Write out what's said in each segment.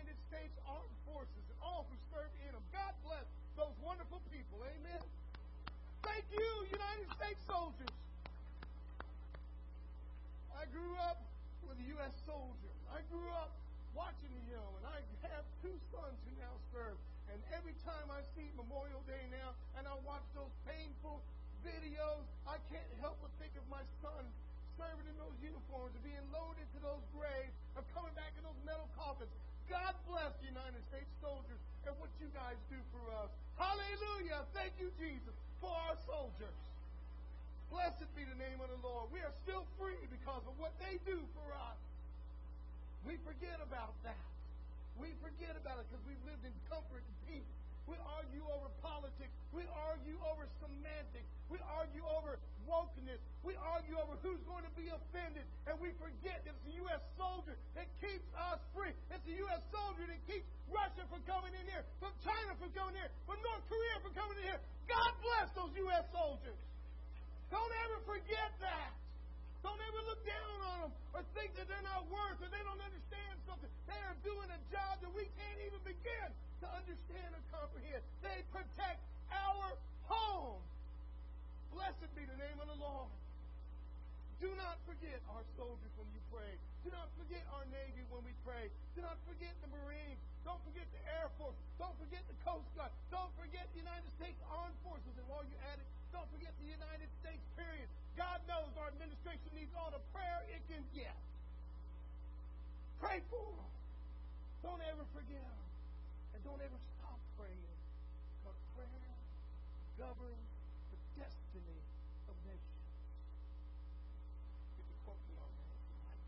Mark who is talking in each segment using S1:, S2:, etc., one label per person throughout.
S1: United States Armed Forces and all who serve in them. God bless those wonderful people. Amen. Thank you, United States soldiers. I grew up with a U.S. soldier. I grew up watching him, and I have two sons who now serve. And every time I see Memorial Day now, and I watch those painful videos, I can't help but think of my son serving in those uniforms and being loaded to those graves and coming back in those metal coffins. God bless the United States soldiers and what you guys do for us. Hallelujah. Thank you, Jesus, for our soldiers. Blessed be the name of the Lord. We are still free because of what they do for us. We forget about that. We forget about it because we've lived in comfort and peace. We argue over politics. We argue over semantics. We argue over wokeness. We argue over who's going to be offended. And we forget that it's the U.S. soldier that keeps us free. It's the U.S. soldier that keeps Russia from coming in here, from China from coming in here, from North Korea from coming in here. God bless those U.S. soldiers. Don't ever forget that. Don't ever look down on them or think that they're not worth or they don't understand something. They are doing a job that we can't even begin to understand or comprehend. They protect our home. Blessed be the name of the Lord. Do not forget our soldiers when you pray. Do not forget our Navy when we pray. Do not forget the Marines. Don't forget the Air Force. Don't forget the Coast Guard. Don't forget the United States Armed Forces. And while you're at it, don't forget the United States, period. God knows our administration needs all the prayer it can get. Pray for them. Don't ever forget them. And don't ever stop praying. Because prayer governs destiny of nations. You quote me on that you like.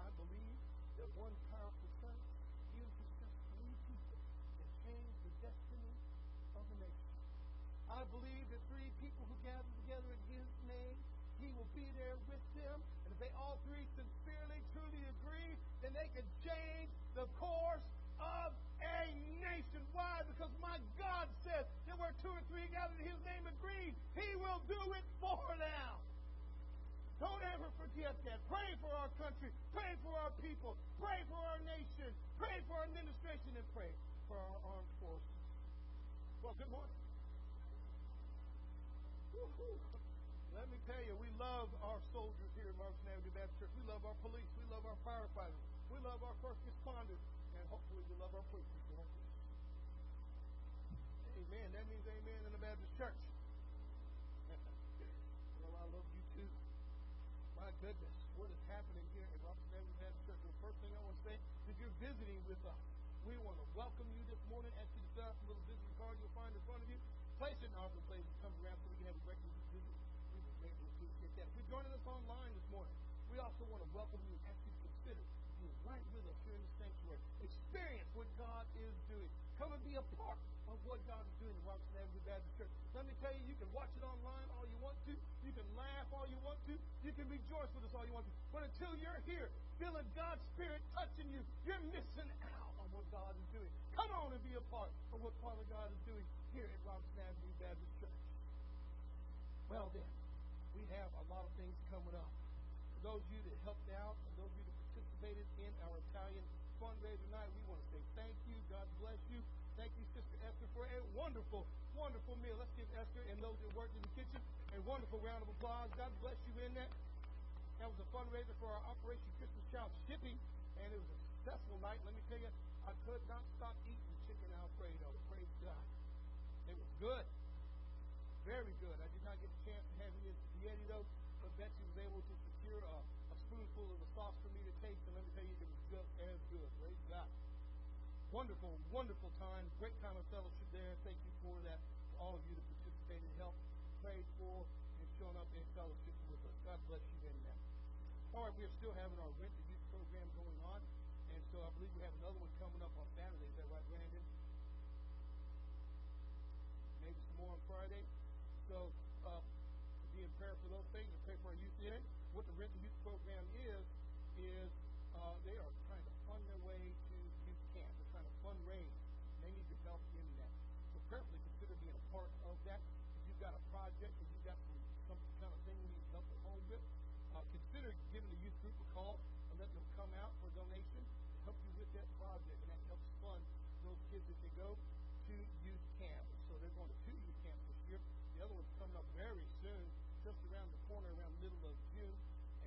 S1: I believe that one powerful even if just three people, can change the destiny of a nation. I believe that three people who gather together in His name, He will be there with them. And if they all three sincerely, truly agree, then they can change the course of nation. Why? Because my God says that where two or three gathered in His name agree, He will do it for them. Don't ever forget that. Pray for our country. Pray for our people. Pray for our nation. Pray for our administration and pray for our armed forces. Well, good morning. Let me tell you, we love our soldiers here at Robertson Avenue Baptist Church. We love our police. We love our firefighters. We love our first responders. And hopefully we love our preachers? Amen. That means amen in the Baptist church. well, I love you too. My goodness, what is happening here in Robertson Avenue Baptist Church? The first thing I want to say, if you're visiting with us, we want to welcome you this morning. Ask you to fill out a little visiting card you'll find in front of you. Place it in our place and come around so we can have a greatly appreciate that. If you're joining us online this morning, we also want to welcome you and ask you to consider being right with us here in the sanctuary. Experience what God is doing. Come and be a part what God is doing in Robertson Avenue Baptist Church. Let me tell you, you can watch it online all you want to. You can laugh all you want to. You can rejoice with us all you want to. But until you're here, feeling God's Spirit touching you, you're missing out on what God is doing. Come on and be a part of what Father God is doing here at Robertson Avenue Baptist Church. Well then, we have a lot of things coming up. For those of you that helped out, and those of you that participated in our Italian fundraiser night, we want to say thank you. God bless you. Esther, for a wonderful, wonderful meal. Let's give Esther and those that worked in the kitchen a wonderful round of applause. God bless you in that. That was a fundraiser for our Operation Christmas Child Shipping, and it was a successful night. Let me tell you, I could not stop eating chicken Alfredo. Praise God. It was good. Very good. I did not get a chance to have any of the though, but Betsy was able to secure a, a spoonful of the sauce for me to taste, and let me tell you, it was just as good. Praise God. Wonderful, wonderful time. Great time of fellowship there. Thank you for that. For all of you that participated helped, prayed for, and shown up in fellowship with us. God bless you in that. All right, we are still having our the Youth program going on. And so I believe we have another one coming up on Saturday. Is that right, Brandon? Maybe some more on Friday. So uh, be in prayer for those things and pray for our youth in. What the Rent the Youth kids as they go to youth camp. So they're going to two youth camps this year. The other one's coming up very soon, just around the corner, around the middle of June.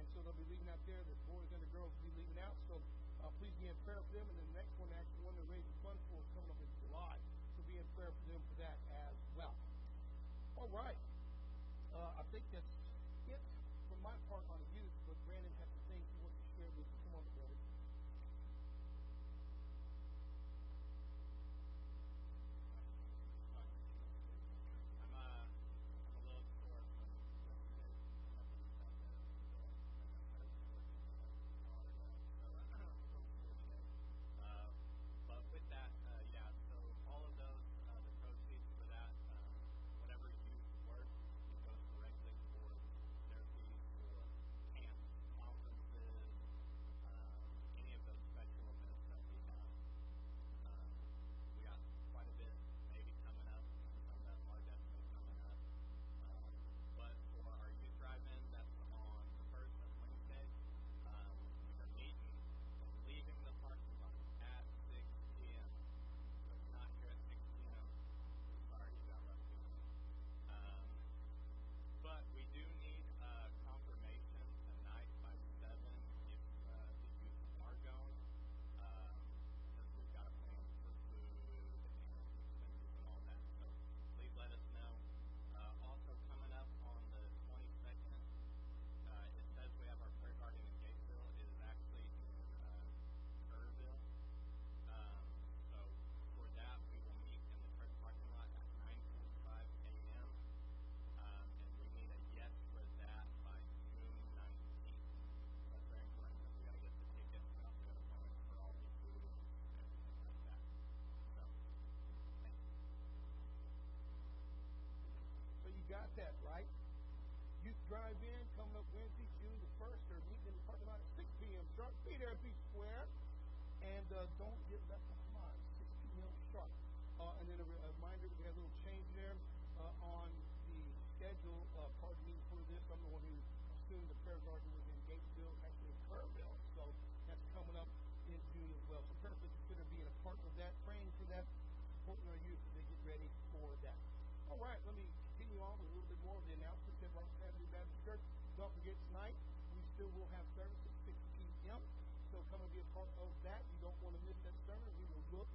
S1: And so they'll be leaving out there. The boys and the girls will be leaving out. So uh, please be in prayer for them. And then the next one, actually, one they're raising funds for is coming up in July. So be in prayer for them for that as well. All right. Uh, I think that's
S2: got that,
S1: right? Youth drive in coming up Wednesday, June the 1st. They're meeting in the parking lot at 6 p.m. sharp. Be there at Beach Square. And uh, don't get left behind. 6 p.m. sharp. Uh, and then a, a reminder we have a little change there uh, on the schedule. Uh, pardon me for this. I'm the one who assumed the prayer garden was in Gatesville, actually in Kerrville. So that's coming up in June as well. So prayerfully consider being a part of that, praying for that, supporting our youth as they get ready for that. All right, let me continue on with a little bit more of the announcements at Rock Avenue Baptist Church. Don't forget tonight, we still will have service at 6 p.m. So come and be a part of that. You don't want to miss that sermon. We will look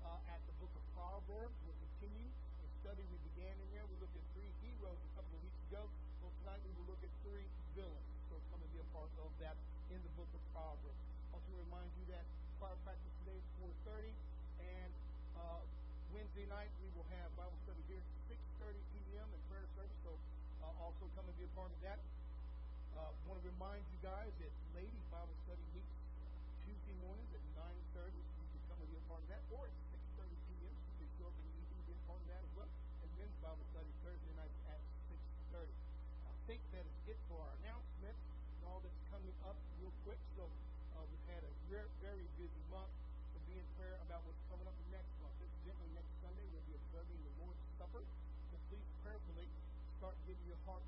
S1: uh, at the book of Proverbs. We'll continue the study we began in there. We looked at three heroes a couple of weeks ago. So tonight we will look at three villains. So come and be a part of that in the book of Proverbs. Also remind you that choir practice today is 4.30 and uh, Wednesday night we will have Bible study here at 6.30 p.m. and prayer service. So come and be a part of that. Uh, want to remind you guys that ladies Bible study meets Tuesday mornings at 9.30. You can come and be a part of that. Or at 6.30 p.m. You can show up in the evening and be a part of that as well. And men's Bible study Thursday night at 6.30. I think that is it for our announcements and all that's coming up real quick. So uh, we've had a very, very busy month. So be in prayer about what's coming up next month. Incidentally, next Sunday we'll be observing the Lord's Supper. So please prayerfully start getting your heart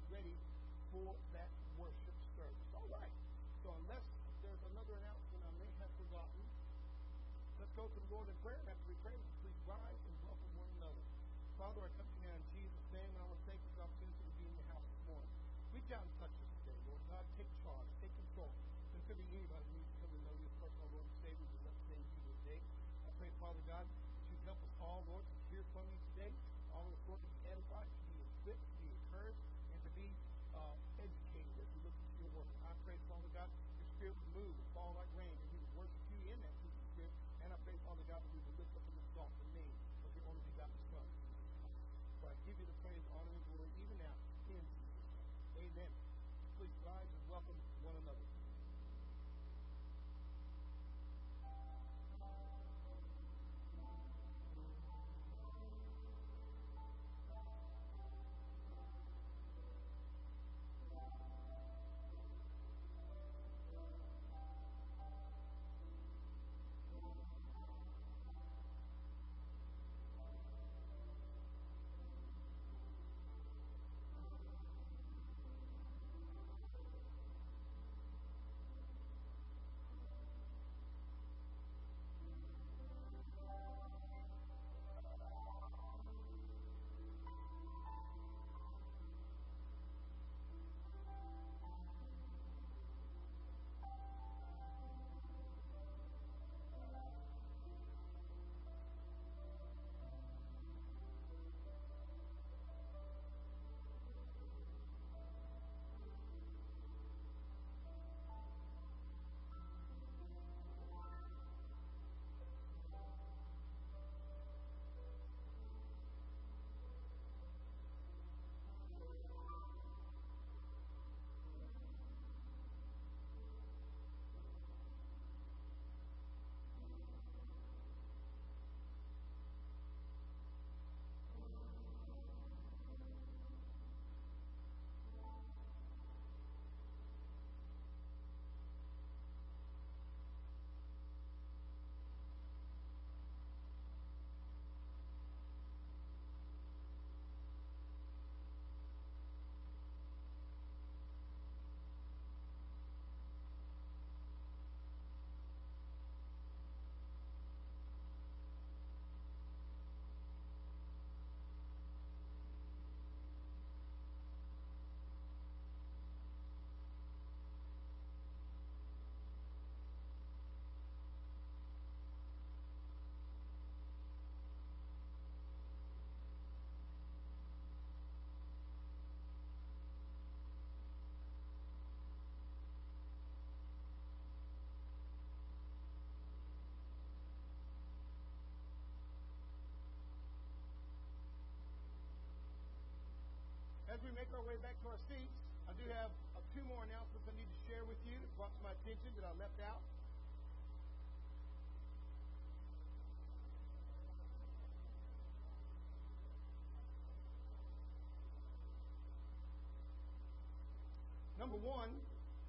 S1: for that worship service. All right. So unless there's another announcement I may have forgotten, let's go to the Lord in prayer. After we pray, please rise and welcome one another. Father, I come as we make our way back to our seats, I do have two more announcements I need to share with you that brought to my attention that I left out. Number one,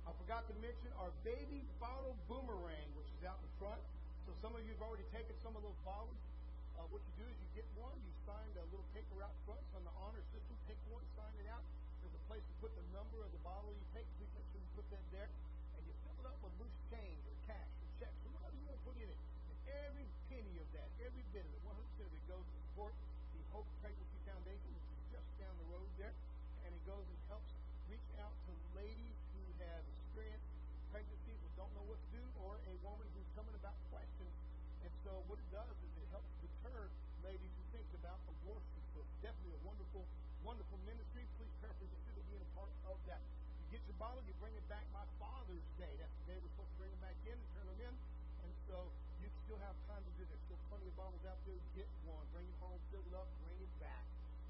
S1: I forgot to mention our baby bottle boomerang, which is out in front. So some of you have already taken some of those bottles. Uh, what you do is you get one, you sign a little paper out front on the honor system, take one, sign it out. There's a place to put the number of the bottle you take. Please make sure you put that there. And you fill it up with loose change or cash or checks or whatever you want to put in it. And every penny of that, every bit of it, 100% of it goes to support the Hope Pregnancy Foundation, which is just down the road there. And it goes and helps reach out to ladies who have experienced pregnancies and don't know what to do, or a woman who's coming about questions. And so what it does is it helps deter ladies who think So it's definitely a wonderful, wonderful ministry. Please prayerfully consider being a part of that. You get your bottle, you bring it back by Father's Day. That's the day we're supposed to bring them back in and turn them in. And so you still have time to do this. Still plenty of bottles out there. Get one. Bring it home, fill it up, bring it back.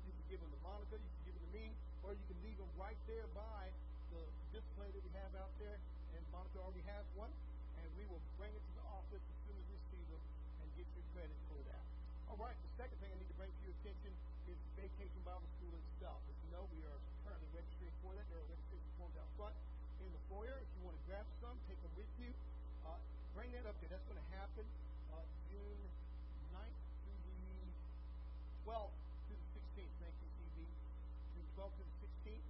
S1: You can give them to Monica, you can give them to me, or you can leave them right there by the display that we have out there. And Monica already has one, and we will bring it to the office as soon as we see them and get your credit for. All right, the second thing I need to bring to your attention is Vacation Bible School itself. As you know, we are currently registering for that. There are registration forms out front in the foyer. If you want to grab some, take them with you. Uh, bring that up there. That's going to happen uh, June 9th through the 12th to the 16th. Thank you, CB. June 12th to the 16th.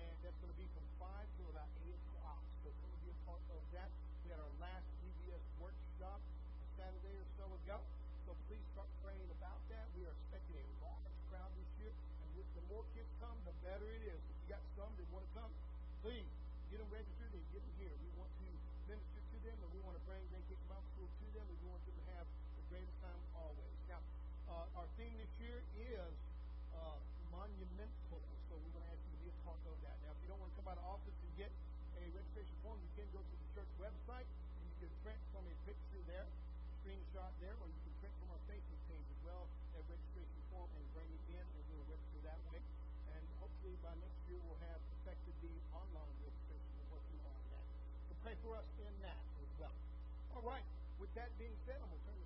S1: And that's going to be from 5 to about 8 o'clock. So come and be a part of that. We had our last VBS workshop a Saturday or so ago. So please start praying about that. We are expecting a large crowd this year. And with the more kids come, the better it is. If you got some that want to come, please get them registered and get them here. We want to minister to them and we want to bring Vacation Bible School to them and we want them to have the greatest time always. Now, uh, our theme this year is uh, monumental. So we're going to ask you to be a part of that. Now, if you don't want to come out of office and get a registration form, you can go to the church website and you can print from a picture there, screenshot there, or you can print from our Facebook page as well that registration form and bring it in and we'll register that way. And hopefully by next year we'll have perfected the online registration. We're working on that. So pray for us in that as well. All right. With that being said, I'm going to turn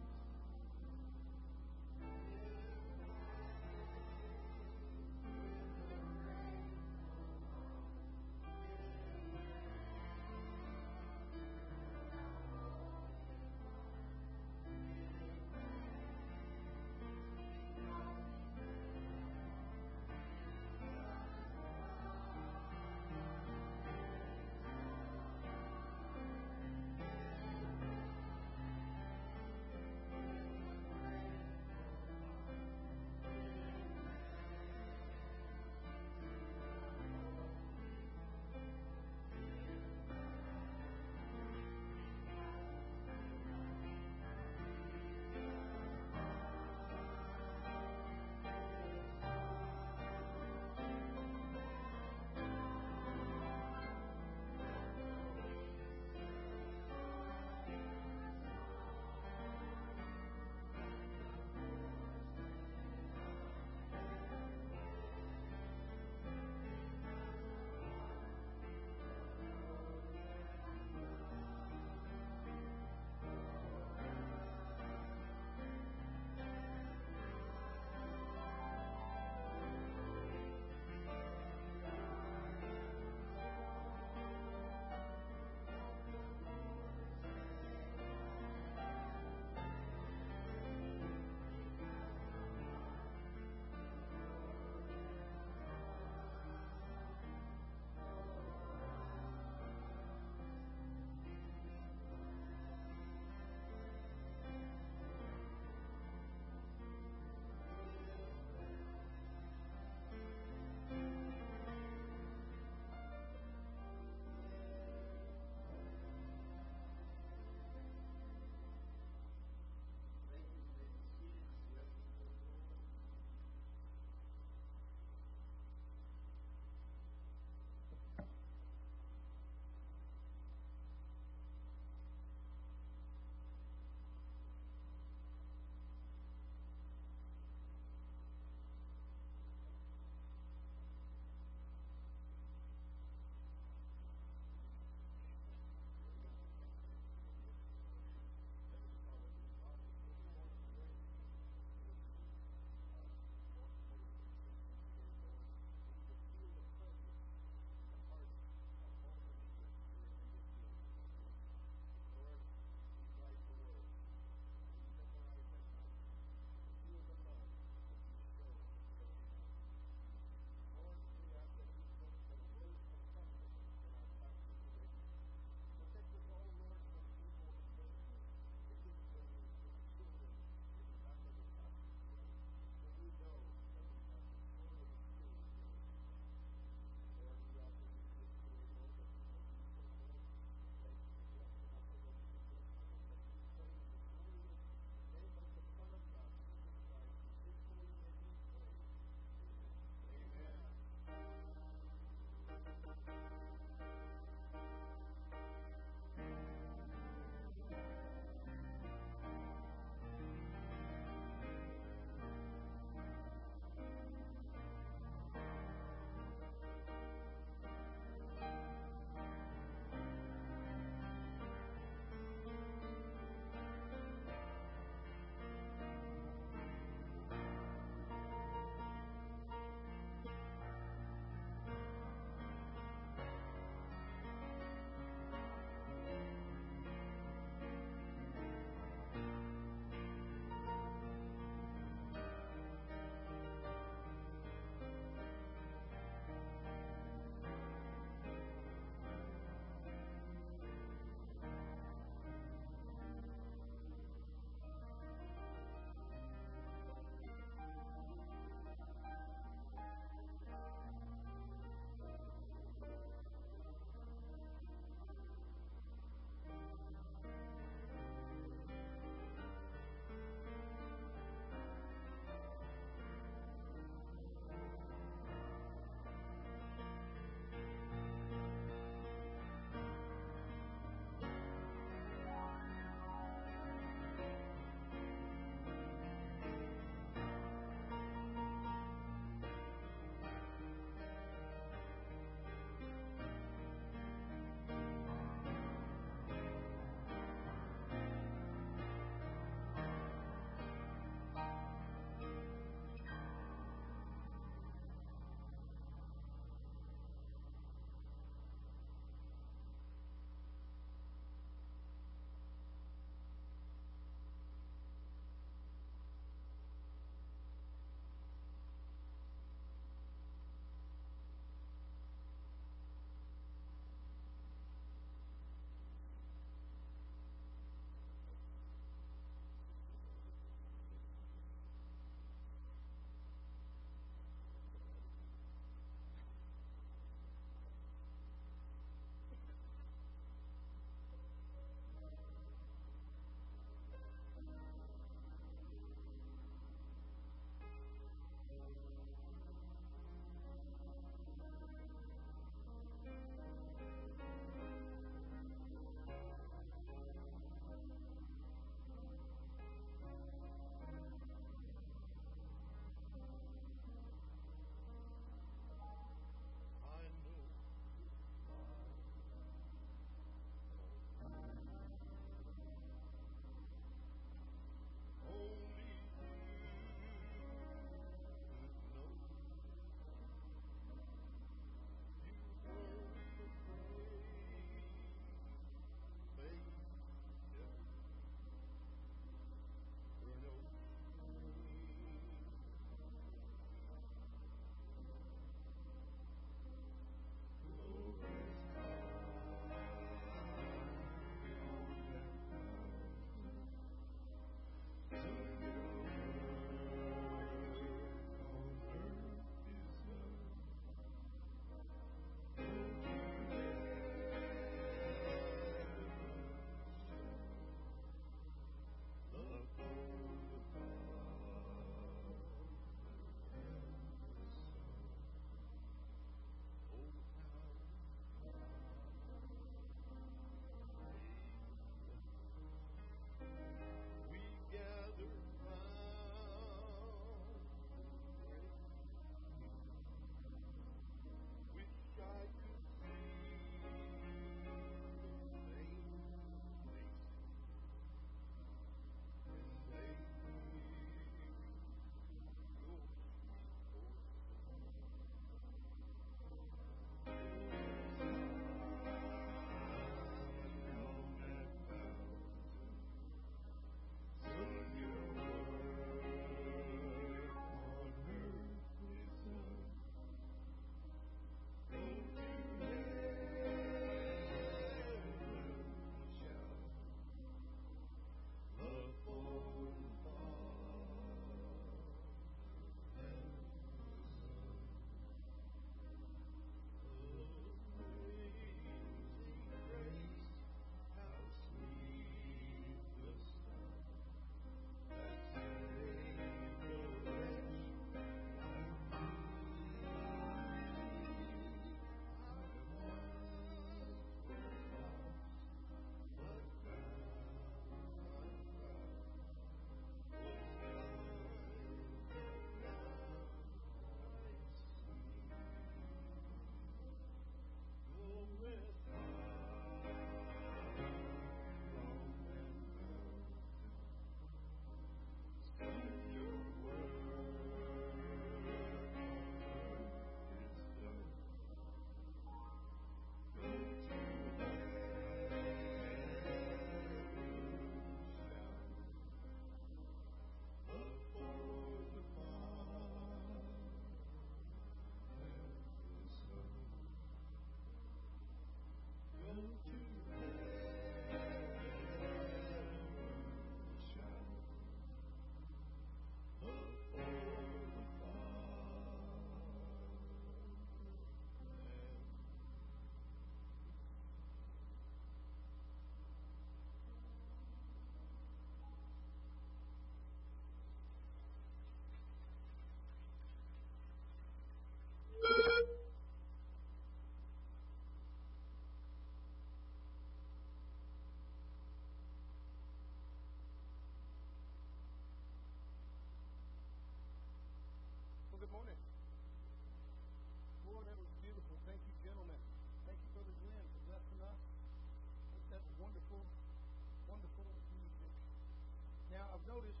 S1: I've noticed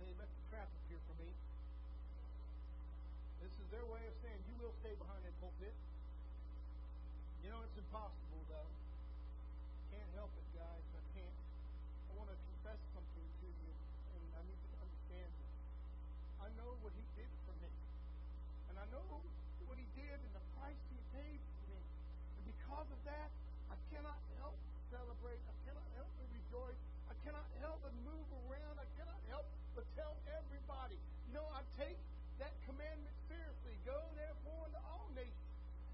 S1: they left a trap here for me. This is their way of saying you will stay behind that pulpit. You know it's impossible though. Can't help it, guys. I can't. I want to confess something to you, and I need you to understand this. I know what he did for me. And I know what he did and the price he paid for me. And because of that, I cannot help but celebrate. I cannot help but rejoice. I cannot help but move around. I cannot help but tell everybody. You know, I take that commandment seriously. Go therefore into all nations.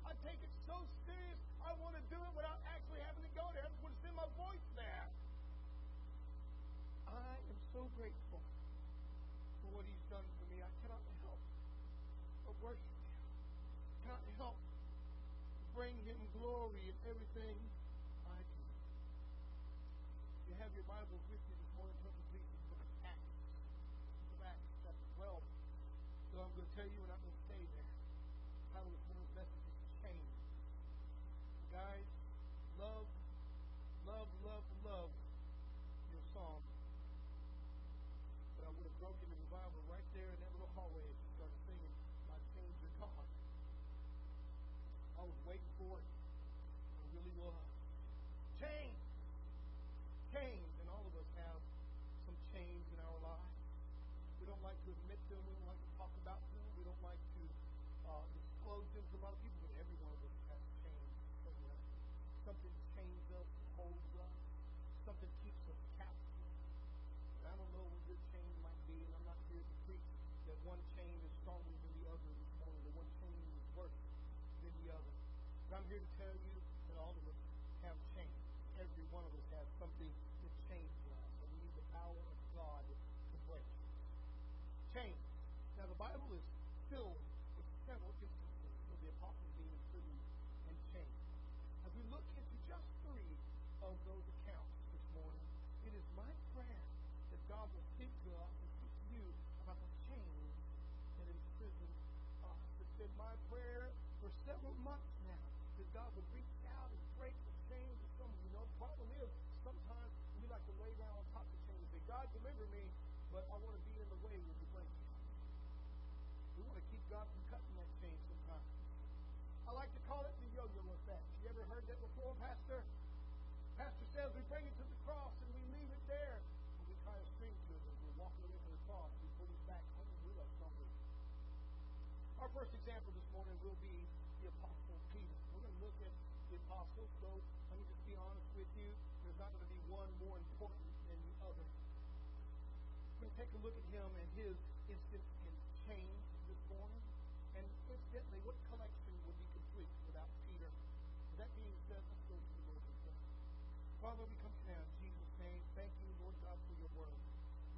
S1: I take it so serious, I want to do it without actually having to go there. I just want to send my voice there. I am so grateful for what he's done for me. I cannot help but worship him. I cannot help bring him glory in everything I do. If you have your Bibles with you this morning, turn to the book of Acts. Acts, chapter 12. So I'm going to tell you, and I'm going to stay there. The title of this morning's message is Change. Guys, love, love, love, love your song. But I would have broken the revival right there in that little hallway if you started singing My Change Your God. I was waiting for it. I really was. Change. Change. And all of us have some change in our lives. We don't like to admit them. We don't like to talk about them. We don't like to uh, disclose them to a lot of people, but every one of us has change somewhere. Something chains us, holds us. Something keeps us captive. And I don't know what your chain might be, and I'm not here to preach that one chain is stronger than the other this morning, that one chain is worse than the other. But I'm here to tell you that all of us have chains. Every one of us has something that chains us, and we need the power of God to break it. Chains. Now, the Bible is filled with several instances of the apostles being imprisoned and chained. As we look into just three of those accounts this morning, it is my prayer that God will speak to us and speak to you about the chains that imprison us. It's been my prayer for several months now that God would reach out and break the chains of some you. know, the problem is sometimes we like to lay down on top of the chains and say, God, deliver me, but I want to be in the way with the blanket. We want to keep God from cutting that chain sometimes. I like to call it the yo-yo effect. You ever heard that before, Pastor? Pastor says we bring it to the cross and we leave it there. And we tie a string to it as we're walking away from the cross. We put it back home with us, don't we? Our first example this morning will be one more important than the other. To take a look at him and his instance in change this morning. And incidentally, what collection would be complete without Peter? With that being said, let's go to the Lord. Father, we come to now in Jesus' name. Thank you, Lord God, for your word.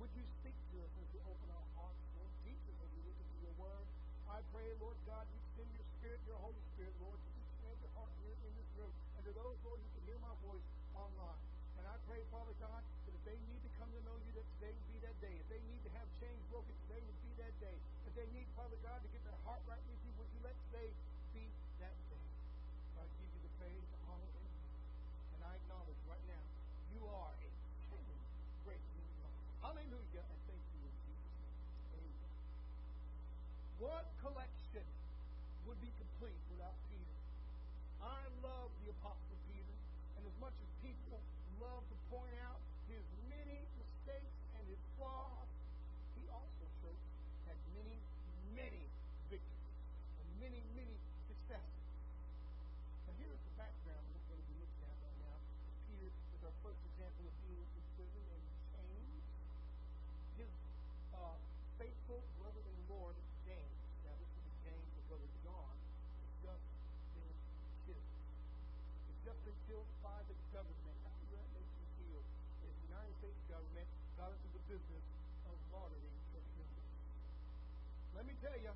S1: Would you speak to us as we open our hearts, Lord? Teach us as we look into your word. I pray, Lord God, you send your spirit, your Holy Spirit, Lord, to each and every heart here in this room, and to those, Lord, who can hear my voice online. And I pray, Father God, that if they need to come to know you, that today would be that day. If they need to have chains broken, today would be that day. If they need, Father God, to get their heart right with you, would you let today be that day? I give you the praise, the honor, and glory. And I acknowledge right now, you are a chain breaking God. Hallelujah, and thank you in Jesus' name. Amen. What collection would be complete without Peter? I love the Apostle Peter, and as much as people love to point out his many mistakes and his flaws, he also showed had many, many victories and many, many successes. Now here's the background we're going to be looking at right now. Peter is our first example of being in prison and chained. His uh, faithful brother in the Lord, James, now this would be James, the brother of John, has just been killed. Killed by the government. How does that make you feel? The United States government got into the business of church members. Let me tell you,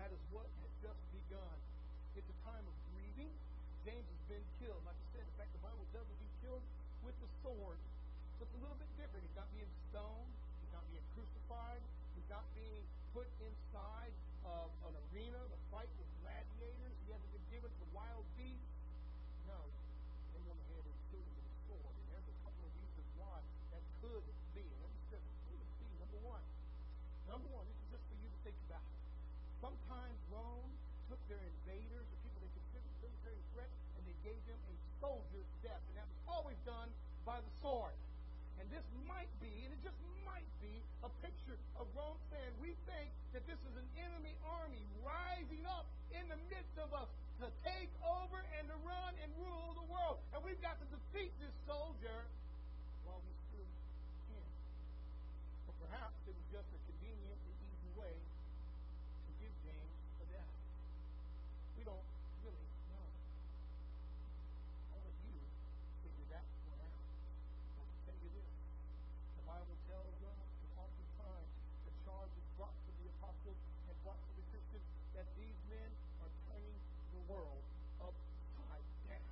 S1: that is what has just begun. It's a time of grieving. James has been killed. Like I said, in fact, the Bible tells us he's killed with the sword. It just might be, a picture of Rome saying, we think that this is an enemy army rising up in the midst of us to take over and to run and rule the world. And we've got to defeat this soldier while we still can. Perhaps it was just a convenient and easy way to give James a death. We don't really know. I'll let you figure that one out. I can tell you this. The Bible tells us that oftentimes the charge is brought to the apostles and brought to the Christians that these men are turning the world upside down.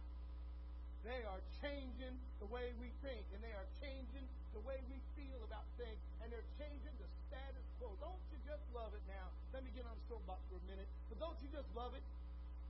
S1: They are changing the way we think, and they are changing the way we feel about things, and they're changing the status quo. Don't you just love it now? Let me get on the soapbox for a minute. But don't you just love it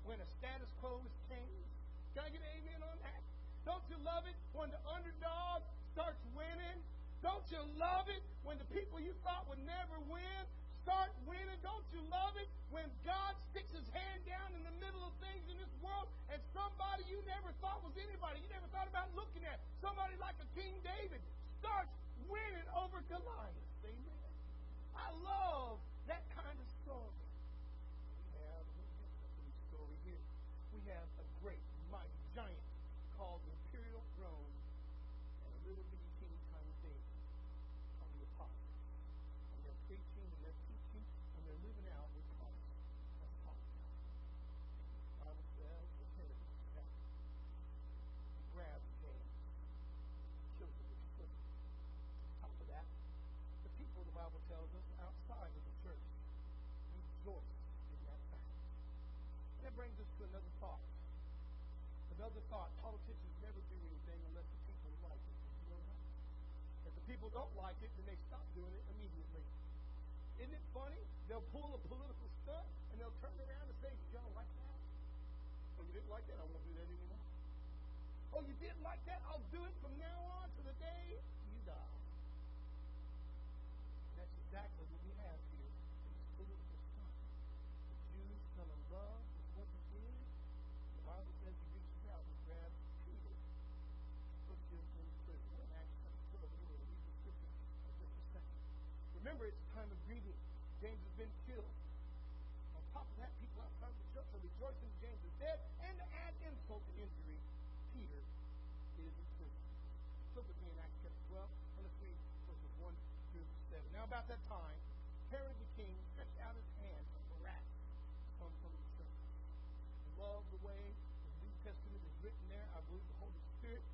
S1: when a status quo is changed? Can I get an amen on that? Don't you love it when the underdog starts winning? Don't you love it when the people you thought would never win start winning? Don't you love it when God sticks his hand down in the middle of things in this world and somebody you never thought was anybody, you never thought about looking at, somebody like a King David, starts winning over Goliath? Amen. I love that kind of story. We have a little different story here. We have a great, mighty giant called Imperial Rome and a little bitty king tiny David called the apostles. And they're preaching and they're teaching and they're living out with Christ. Let's talk about it. The Bible says the Herod grabbed James, killed him with his foot. On top of that, the people, the Bible tells us, outside of the church rejoiced in that fact. And that brings us to another thought. Another thought, politicians never do anything unless the people like it. You know that? If the people don't like it, then they stop doing it immediately. Isn't it funny? They'll pull a political stunt and they'll turn around and say, Did y'all like that? Oh, you didn't like that? I won't do that anymore. Oh, you didn't like that? I'll do it from now on to the day you die. That's exactly what we have here in this political stunt. The Jews fell in love with what he did. The Bible says he reaches out and grabs Peter, puts him in prison. In Acts chapter 12, we're going to read the scripture in just a second. Remember, it's a time of grieving. James has been killed. On top of that, people outside the church are rejoicing James is dead, and to add insult to injury, Peter is in prison. Look with me in Acts chapter 12, and let's read verses 1 through 7. Now, about that time, Herod the king stretched out his hand and harassed some from the church. I love the way the New Testament is written there. I believe the Holy Spirit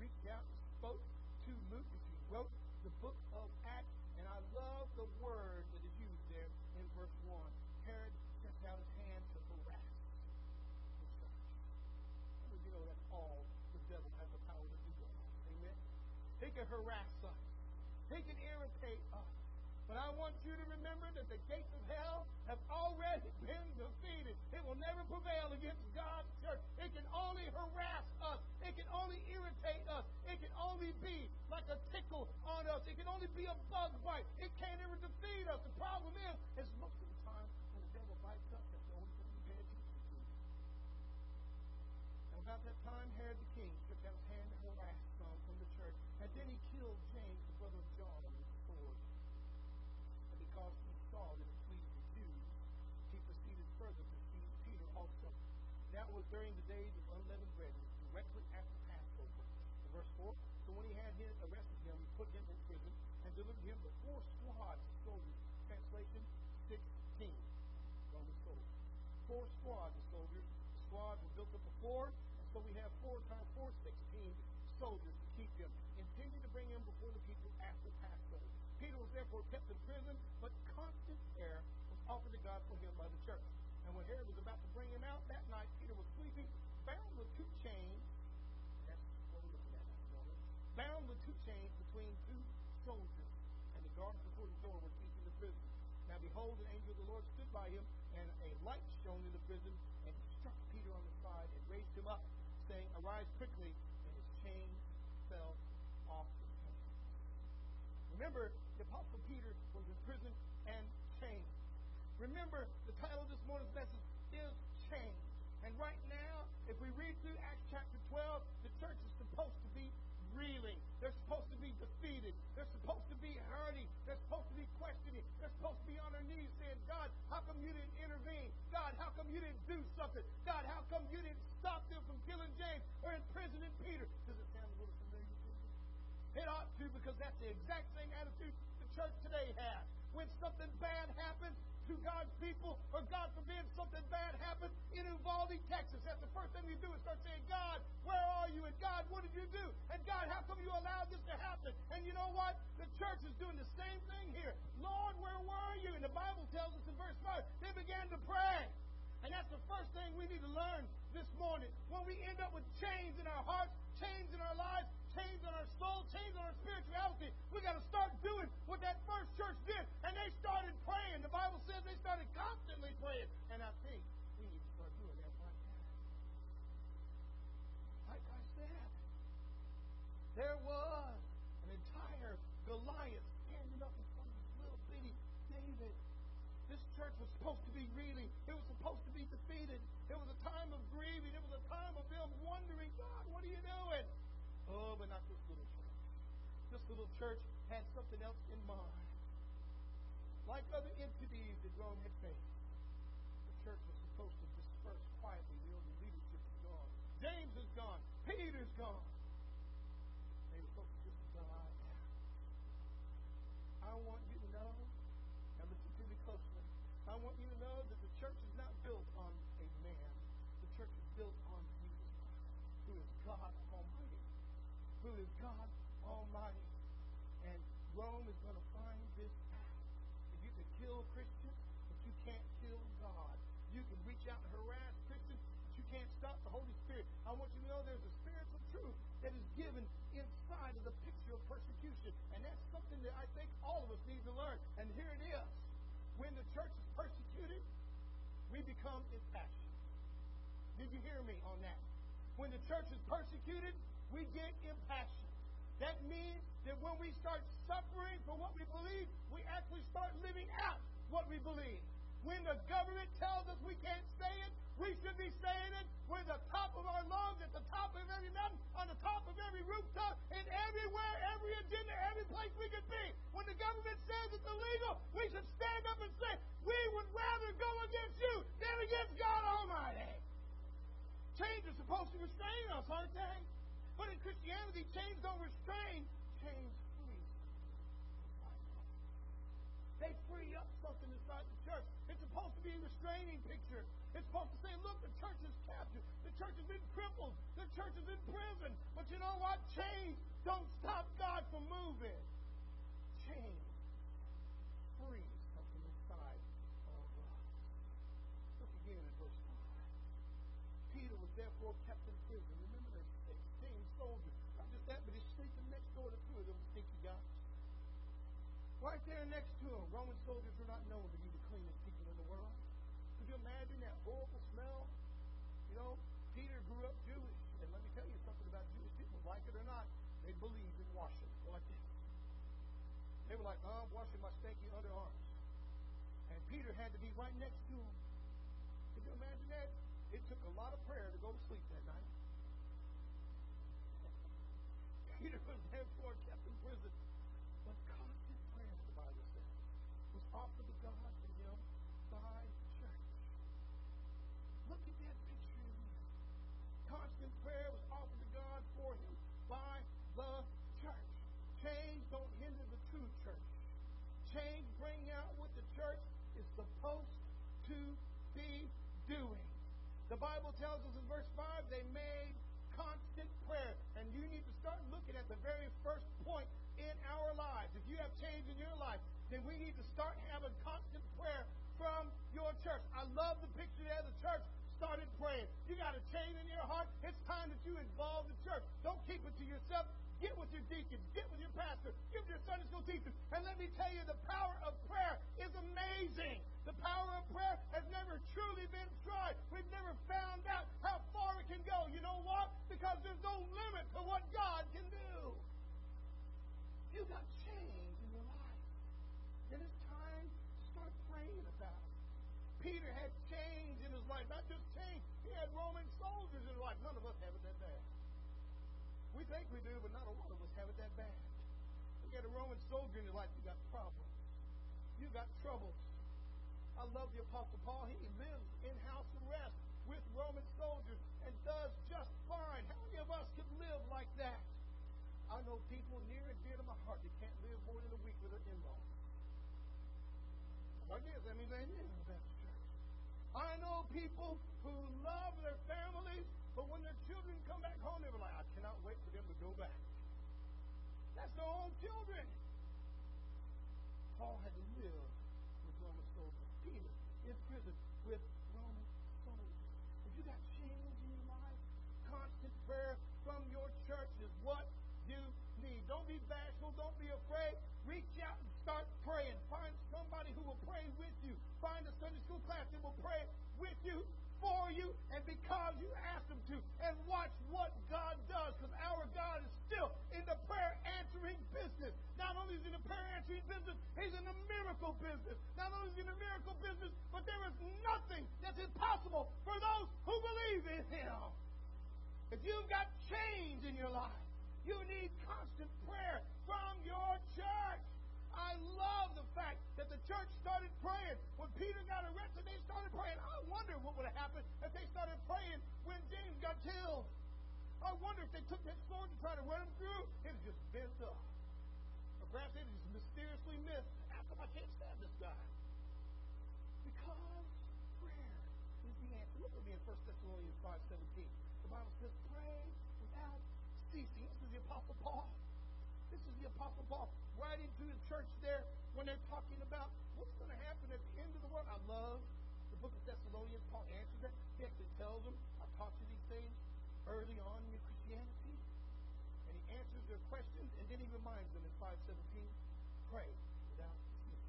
S1: reached out and spoke to Luke as he wrote the book of Acts. And I love the word that is used there in verse 1. Herod stretched out his hand to harass the church. Of you know that's all the devil has the power to do? Amen? He can harass us. He can irritate. But I want you to remember that the gates of hell have already been defeated. It will never prevail against God's church. It can only harass us. It can only irritate us. It can only be like a tickle on us. It can only be a bug bite. It can't ever defeat us. The problem is, is most of the time when the devil bites us, that's the only thing we pay attention to. And about that time, Herod the king took out his hand and harassed some from the church. And then he killed James, the brother of John, with a sword. And because he saw that it pleased the Jews, he proceeded further to seize Peter also. That was during the days of unleavened bread, directly after Passover. In verse 4, so when he had him, arrested him, put him in prison and delivered him to four squads of soldiers. Translation 16. Roman soldiers. Four squads of soldiers. The squads were built up of four, and so we have four times four, 16 soldiers to keep him, intending to bring him before the people after Passover. Peter was therefore kept in prison, but constant care was offered to God for him by the church. And when Herod was about to bring him out that night, Peter was sleeping, bound with two chains. That's what we're looking at this morning. Chains between two soldiers. And the guards before the door were keeping the prisoner. Now behold, an angel of the Lord stood by him, and a light shone in the prison, and struck Peter on the side and raised him up, saying, Arise quickly. And his chains fell off his hands. Remember, the Apostle Peter was in prison and chained. Remember, the title of this morning's message is Change. And right now, if we read through Acts chapter 12, defeated. They're supposed to be hurting. They're supposed to be questioning. They're supposed to be on their knees saying, God, how come you didn't intervene? God, how come you didn't do something? God, how come you didn't stop them from killing James or imprisoning Peter? Does it sound a little familiar? It ought to because that's the exact same attitude the church today has. When something bad happens, to God's people, or God forbid something bad happens in Uvalde, Texas. That's the first thing we do is start saying, God, where are you? And God, what did you do? And God, how come you allowed this to happen? And you know what? The church is doing the same thing here. Lord, where were you? And the Bible tells us in verse 5, they began to pray. And that's the first thing we need to learn this morning. When we end up with chains in our hearts, chains in our lives, change on our soul, change on our spirituality. We got to start doing what that first church did. And they started praying. The Bible says they started constantly praying. And I think we need to start doing that right now. Like I said, there was an entire Goliath standing up in front of this little bitty David. This church was supposed to be reeling. It was supposed to be defeated. It was a time of grieving. It was a time of them wondering, God, what are you doing? Oh, but not this little church. This little church had something else in mind. Like other entities that Rome had faced, the church was supposed to disperse quietly. The early leadership is gone. James is gone. Peter's gone. They were supposed to just die out. I want you to know, and listen to me closely, I want you to know that the church is not built on a man. The church is built on Jesus Christ, who is God Almighty who is God Almighty. And Rome is going to find this out. If you can kill Christians, but you can't kill God. You can reach out and harass Christians, but you can't stop the Holy Spirit. I want you to know there's a spiritual truth that is given inside of the picture of persecution. And that's something that I think all of us need to learn. And here it is. When the church is persecuted, we become impassioned. Did you hear me on that? When the church is persecuted, we get impassioned. That means that when we start suffering for what we believe, we actually start living out what we believe. When the government tells us we can't say it, we should be saying it with the top of our lungs, at the top of every mountain, on the top of every rooftop, and everywhere, every agenda, every place we could be. When the government says it's illegal, we should stand up and say, we would rather go against you than against God Almighty. Chains are supposed to restrain us, aren't they? But in Christianity, chains don't restrain, chains free. They free up something inside the church. It's supposed to be a restraining picture. It's supposed to say, look, the church is captive. The church has been crippled. The church is in prison. But you know what? Chains don't stop God from moving. Chains free something inside. Look again at verse 5. Peter was therefore kept in prison. Remember, there's 16 soldiers. Not just that, but he's sleeping next door to two of them stinky guys. Right there next to him, Roman soldiers were not known to be the cleanest people in the world. Could you imagine that horrible smell? You know, Peter grew up Jewish, and let me tell you something about Jewish people, like it or not, they believed in washing. Like this. They were like, oh, I'm washing my stinky underarms. And Peter had to be right next to him. Could you imagine that? It took a lot of prayer to go to sleep that night. Peter was therefore kept in prison. But constant prayer, the Bible says, was offered supposed to be doing. The Bible tells us in verse 5 they made constant prayer. And you need to start looking at the very first point in our lives. If you have change in your life, then we need to start having constant prayer from your church. I love the picture there. The church started praying. You got a change in your heart. It's time that you involve the church. Don't keep it to yourself. Get with your deacons. Get with your pastor. Get with your Sunday school teachers. And let me tell you, the power of prayer is amazing. The power of prayer has never truly been tried. We've never found out how far it can go. You know what? Because there's no limit to what God can do. You got change in your life. Then it's time to start praying about it. Peter had change in his life. Not just change. He had Roman soldiers in his life. None of us have it that bad. We think we do, but not a lot of us have it that bad. You get a Roman soldier in your life, you got problems. You got troubles. I love the Apostle Paul. He lives in house arrest with Roman soldiers and does just fine. How many of us could live like that? I know people near and dear to my heart that can't live more than a week with their in-laws. I guess that means they ain't in the Baptist church. I know people who love their families, but when their children come back home, they're like, wait for them to go back. That's their own children. Paul had to live with Roman soldiers. Peter in prison with Roman soldiers. If you got change in your life, constant prayer from your church is what you need. Don't be bashful. Don't be afraid. Reach out and start praying. Find somebody who will pray with you. Find a Sunday school class that will pray with you, for you, and because you ask them to. And watch what God does, because our God is still in the prayer answering business. Not only is he in the prayer answering business, he's in the miracle business. Not only is he in the miracle business, but there is nothing that's impossible for those who believe in him. If you've got change in your life, you need constant prayer from your church. I love the fact that the church started praying. When Peter got arrested, they started praying. I wonder what would have happened if they started praying when James got killed. I wonder if they took that sword and tried to run him through. It just bent up. Or perhaps it just mysteriously missed. How come I can't stab this guy? Because prayer is the answer. Look at me in 1 Thessalonians 5.17. The Bible says, pray without ceasing. This is the Apostle Paul. This is the Apostle Paul writing to the church there when they're talking about what's going to happen at the end of the world. I love the book of Thessalonians. Paul answers that. He actually tells them, I've taught you these things early on in Christianity. And he answers their questions, and then he reminds them in 517, pray without ceasing.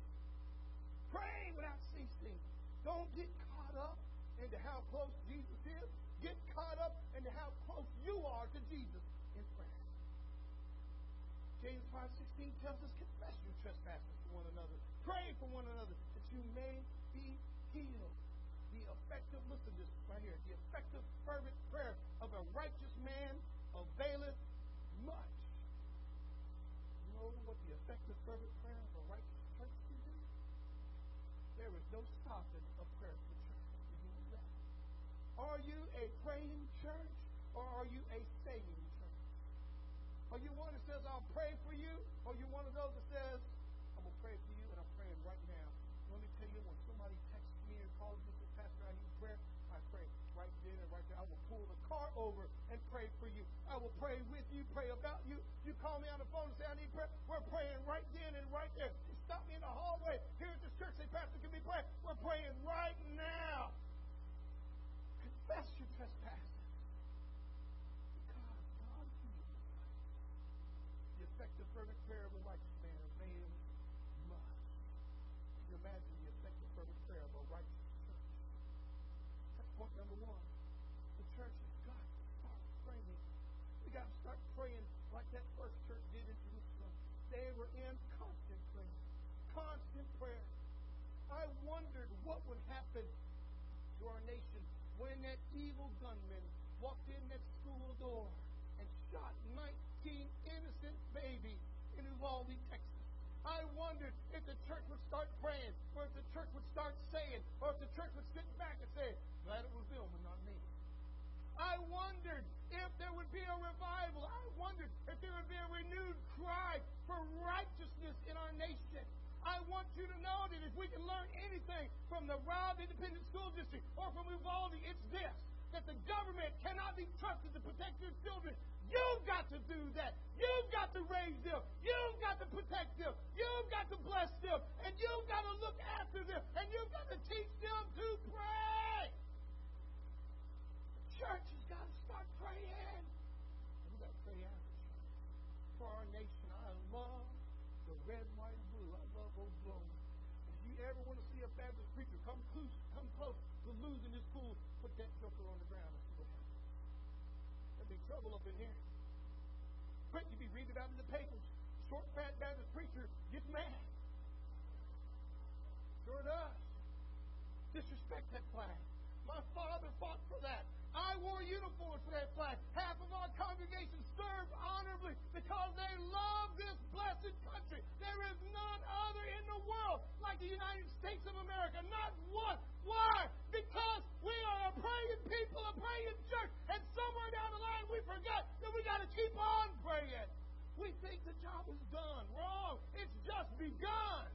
S1: Pray without ceasing. Don't get caught up into how close Jesus is. Get caught up into how close you are to Jesus. James 5.16 tells us, confess your trespasses to one another. Pray for one another that you may be healed. The effective, listen to this right here, the effective fervent prayer of a righteous man availeth much. You know what the effective fervent prayer of a righteous church can do? There is no stopping of prayer for church. Did you know that? Are you a praying church or are you a saying church? Are you one that says, I'll pray for you? Or are you one of those that says, I'm going to pray for you and I'm praying right now? Let me tell you, when somebody texts me or calls me, says, Pastor, I need prayer, I pray right then and right there. I will pull the car over and pray for you. I will pray with you, pray about you. You call me on the phone and say, I need prayer. We're praying right then and right there. You stop me in the hallway here at this church, say, Pastor, can we pray? We're praying right now. Confess your trespasses. Would happen to our nation when that evil gunman walked in that school door and shot 19 innocent babies in Uvalde, Texas. I wondered if the church would start praying, or if the church would start saying, or if the church would sit back and say, glad it was them and not me. I wondered if there would be a revival. I wondered if there would be a renewed cry for righteousness in our nation. I want you to know that if we can learn anything from the Robb Independent School District or from Uvalde, it's this that the government cannot be trusted to protect your children. You've got to do that. You've got to raise them. You've got to protect them. You've got to bless them. And you've got to look after them. And you've got to teach them to pray. The church has got to start praying. We've got to pray out for our nation. I love the red, white, and blue. I love old blowing. If you ever want to see a Baptist preacher come close, come close to losing his cool, put that joker on the ground and what happens. There'll be trouble up in here. Quick, you be reading about in the papers. Short, fat Baptist preacher gets mad. Sure does. Disrespect that flag. My father fought for that. I wore uniforms for that flag. Half of our congregation served honorably because they love this blessed country. There is none other in the world like the United States of America. Not one. Why? Because we are a praying people, a praying church. And somewhere down the line we forget that we got to keep on praying. We think the job is done. Wrong. It's just begun.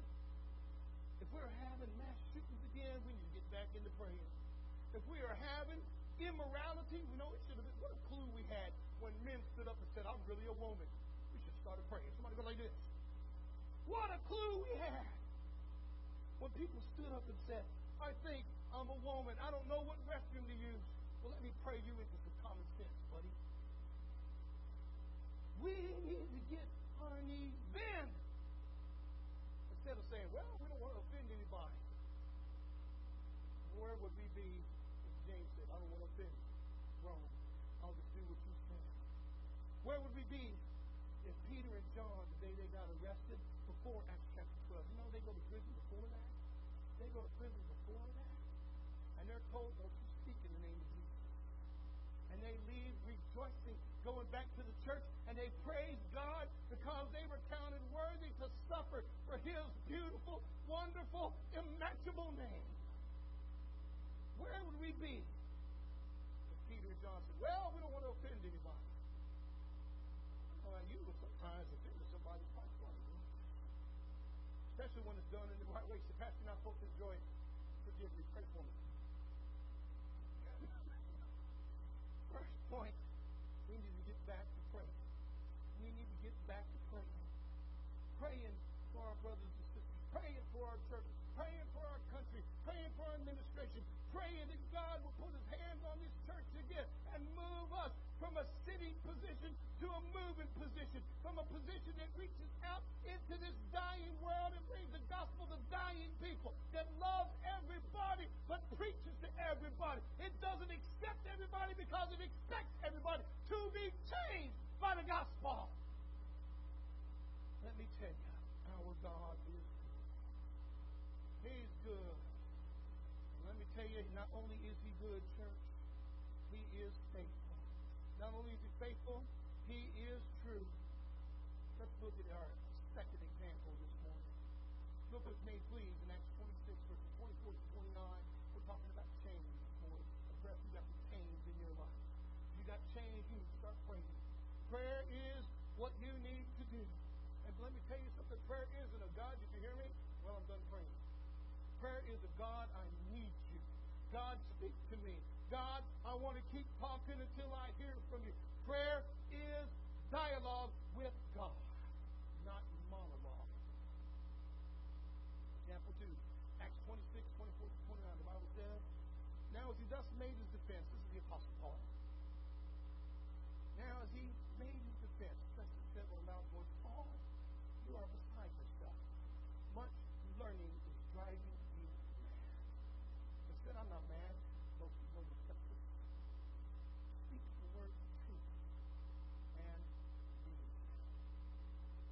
S1: If we're having mass shootings again, we need to get back into praying. If we are having immorality, we know it should have been. What a clue we had when men stood up and said, I'm really a woman. We should start praying. Somebody go like this. What a clue we had. When people stood up and said, I think I'm a woman. I don't know what restroom to use. Well, let me pray you into some common sense, buddy. We need to get on our knees then. Instead of saying, well, we don't want to offend anybody. Where would we be suffer for his beautiful, wonderful, immatchable name. Where would we be if Peter and John said, Well, we don't want to offend anybody? Well, you will sometimes offend somebody's quite funny. Especially when it's done in the right way. So, Pastor, not supposed to enjoy it. To a moving position. From a position that reaches out into this dying world and brings the gospel to dying people. That loves everybody but preaches to everybody. It doesn't accept everybody because it expects everybody to be changed by the gospel. Let me tell you, our God is good. He's good. Let me tell you, not only is he good, church, he is faithful. Not only is he faithful, he is true. Let's look at our second example this morning. Look with me, please, in Acts 26, verses 24 to 29. We're talking about change this morning. Breath, you got some change in your life. You got change, you need to start praying. Prayer is what you need to do. And let me tell you something. Prayer isn't a God, did you hear me? Well, I'm done praying. Prayer is a God, I need you. God, speak to me. God, I want to keep talking until I hear from you. Prayer dialogue with God, not monologue. Example 2, Acts 26, 24 to 29. The Bible says, Now as he thus made his defense, this is the Apostle Paul. Now as he made his defense, Festus said with a loud voice, Paul, you are beside yourself. Much learning is driving you mad. But said, I'm not mad. No, no deception. Speak the word of truth and believe.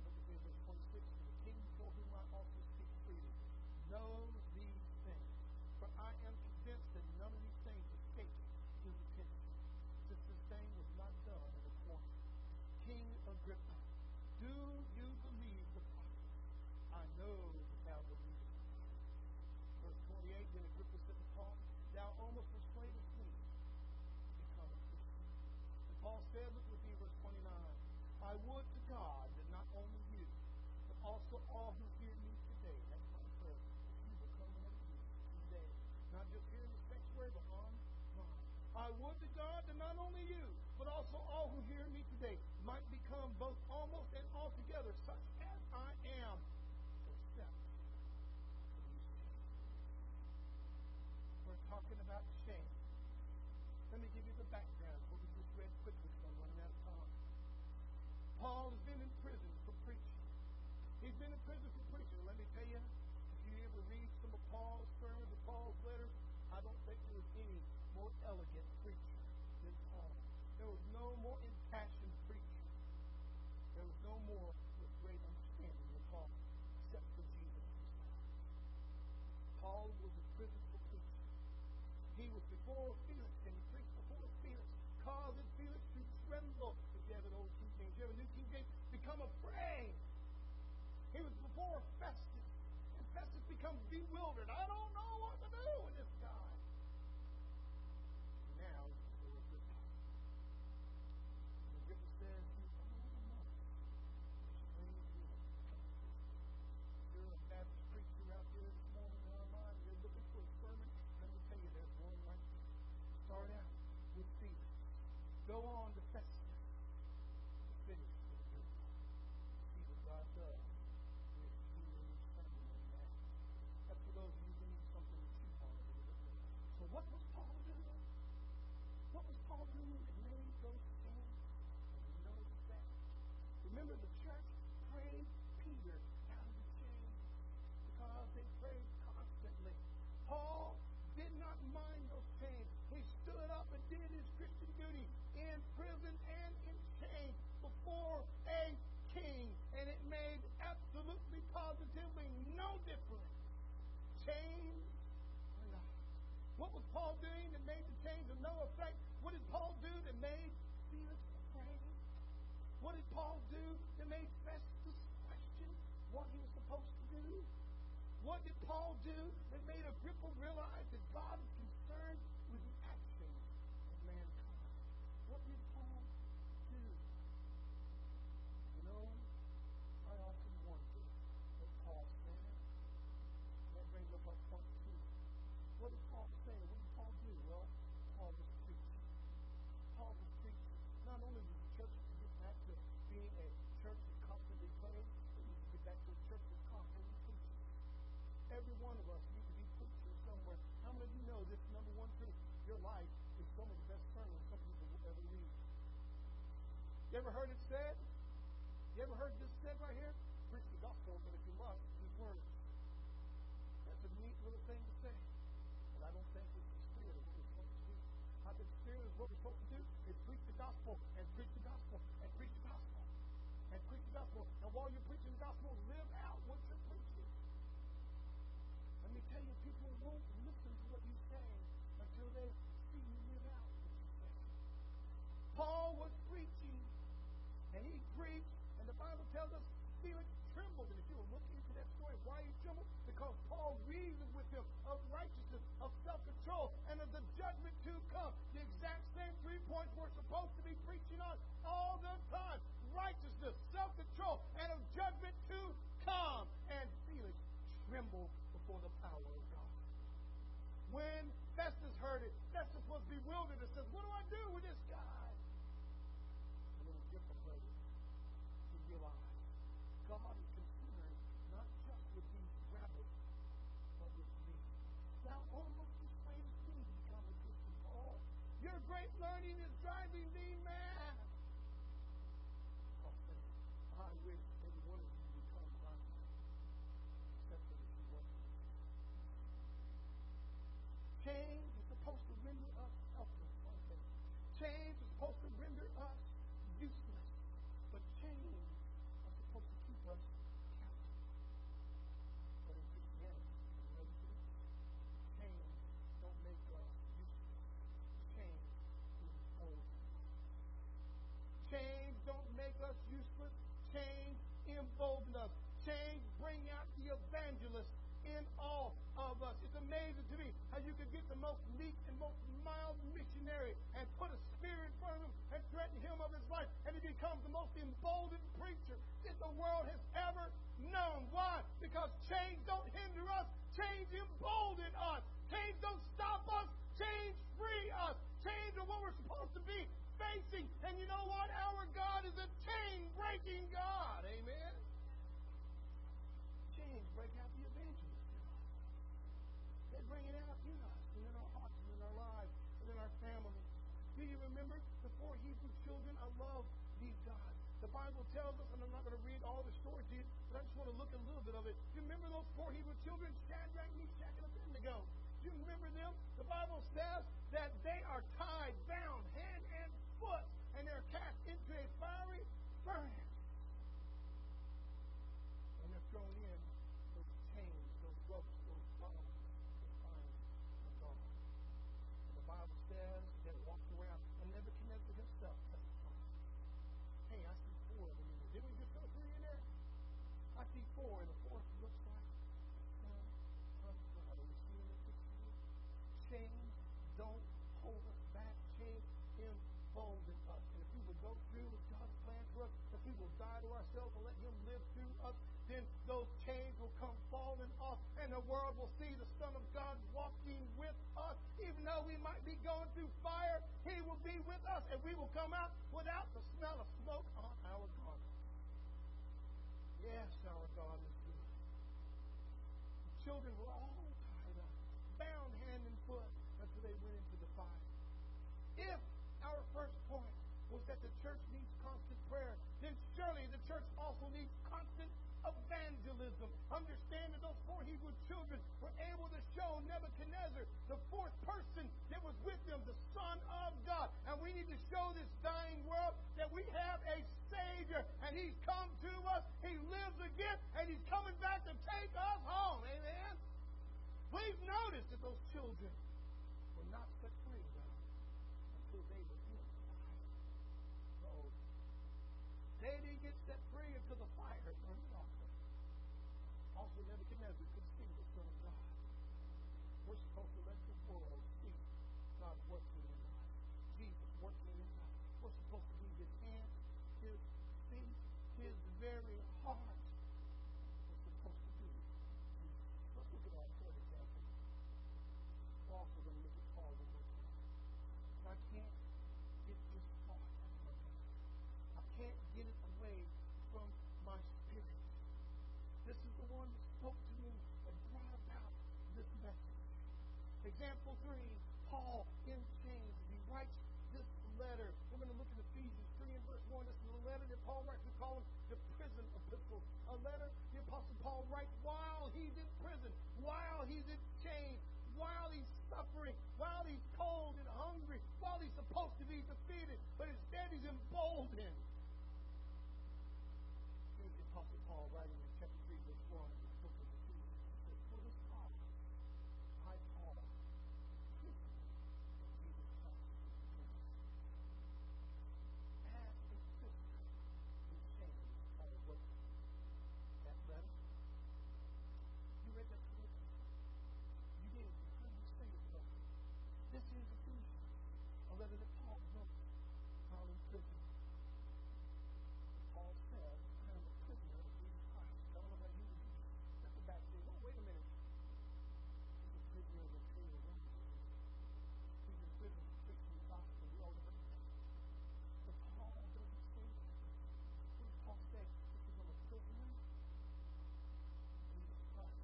S1: Look at this, verse 26. For the king before whom I also speak freely knows these things. For I am convinced that none of these things escape his attention, since this thing was not done in a corner. King Agrippa, do you believe the prophet? I know that thou believest the prophet. Verse 28, then Agrippa said to Paul, Thou almost persuadest me to become a Christian. And Paul said, look with me, verse 29, I would to God that not only you, but also all who hear me today, that's my prayer, that you will come unto me today. Not just here in the sanctuary, but on mine. I would to God that not only you, but also all who hear me today might become both almost and altogether such as I am, except for these chains. We're talking about shame. Let me give you the background. What we just read quickly because I'm running out of time. Paul has been in prison for preaching. He's been in prison for preaching. Let me tell you, if you ever read some of Paul's sermons or Paul's letters, I don't think there was any more elegant preacher than Paul. There was no more impassioned preacher. There was no more with great understanding than Paul, except for Jesus himself. Paul was a for preaching. He was before Felix, and he preached before Felix. become afraid. He was before Festus, and Festus becomes bewildered. Paul do that made Agrippa realize that God is concerned with the actions of mankind? What did Paul do? You know, I often wonder what Paul said. That brings up our point two. What did Paul say? What did Paul do? Well, Paul was preaching. Paul was preaching. Not only did the church get back to being a church that constantly prays, but we get back to a church that constantly preaches. Every one of us need to be preaching somewhere. How many of you know this number one truth? Your life is some of the best sermons some people will ever read. You ever heard it said? You ever heard this said right here? Preach the gospel, but if you love, use words. That's a neat little thing to say. But I don't think it's the spirit of what we're supposed to do. I the spirit of what we're supposed to do is preach the gospel and preach the gospel and preach the gospel and preach the gospel. And while you're preaching the gospel, live out what you're preaching. Let me tell you, people won't trembled before the power of God. When Festus heard it, Festus was bewildered and says, What do I do with this guy? Embolden us. Change bring out the evangelist in all of us. It's amazing to me how you can get the most meek and most mild missionary and put a spear in front of him and threaten him of his life, and he becomes the most emboldened preacher that the world has ever known. Why? Because change don't hinder us. Change embolden us. Change don't stop us. Change free us. Change are what we're supposed to be facing. And you know what? Our God is a chain breaking God. Amen. Chains break out the evangelist. They bring it out in us and in our hearts and in our lives and in our families. Do you remember the four Hebrew children? I love these guys. The Bible tells us, and I'm not going to read all the story to you, but I just want to look at a little bit of it. Do you remember those four Hebrew children? Shadrach, Meshach, and Abednego. Do you remember them? The Bible says that they are tied, bound, hand and foot, and they're cast into a fiery Even though we might be going through fire, He will be with us, and we will come out without the smell of smoke on our garments. Yes, our God is good. Children were all tied up, bound hand and foot until they went into the fire. If our first point was that the church needs constant prayer, then surely the church also needs constant evangelism. Understand Nebuchadnezzar, the fourth person that was with them, the Son of God. And we need to show this dying world that we have a Savior, and He's come to us. He lives again, and He's coming back to take us home. Amen? We've noticed that those children were not set free though, until they were in the fire. Oh, they didn't get set free until the fire burned off them. Also, Nebuchadnezzar could see the Son of God. We're supposed to let the world see God working in us. Jesus working in us. We're supposed to be His hands, His feet, His very heart. We're supposed to be. Let's look at our third example. We're also going to look at Paul one more time. I can't get this thought out of my mind. I can't get it away from my spirit. This is the one that spoke to me and brought about this message. Example three, Paul in chains. He writes this letter. We're going to look at Ephesians 3 and verse 1. This is a letter that Paul writes. We call it the prison epistle. A letter the Apostle Paul writes while he's in prison, while he's in chains, while he's suffering, while he's cold and hungry, while he's supposed to be defeated, but instead he's emboldened. Here's the Apostle Paul writing in chapter 3, verse 1 of the book of Ephesians. He says, For this cause, I, Paul, prisoner of Jesus Christ, between us. As a prisoner in chains, Paul wrote that letter. You read that correctly? You did. You heard me say it correctly. This is Ephesians, a letter that Paul wrote while in prison. Paul said, I am a prisoner of Jesus Christ. I don't know about you. That's the back there. Oh, wait a minute. He's a prisoner of the king of Rome. He's in prison for preaching the gospel. We all know that. But Paul doesn't say that. What does Paul say? He says, I'm a prisoner of Jesus Christ.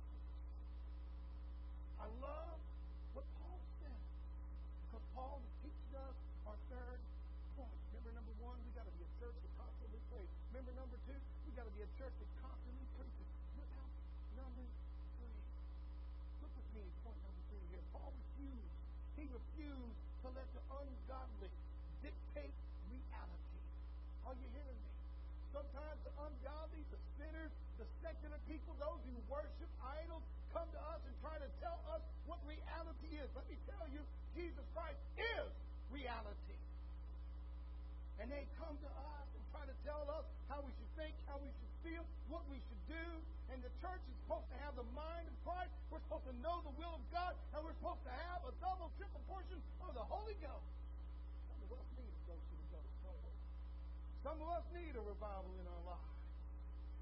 S1: I love what Paul said. Because Paul is teaching us our third point. Remember, number one, we got to be a church that constantly prays. Remember, number two, we got to be a church that constantly preaches. Look out, number three. Look with me, point number three here. Paul refused. He refused to let the ungodly dictate reality. Are you hearing me? Sometimes the ungodly, the sinners, the secular people, those who worship idols, come to us and try to tell us what reality is. Let me tell you, Jesus Christ is reality. And they come to us and try to tell us how we should think, how we should feel, what we should do. And the church is supposed to have the mind of Christ. We're supposed to know the will of God. And we're supposed to have a double, triple portion of the Holy Ghost. Some of us need a dose of the Ghost. Some of us need a revival in our lives.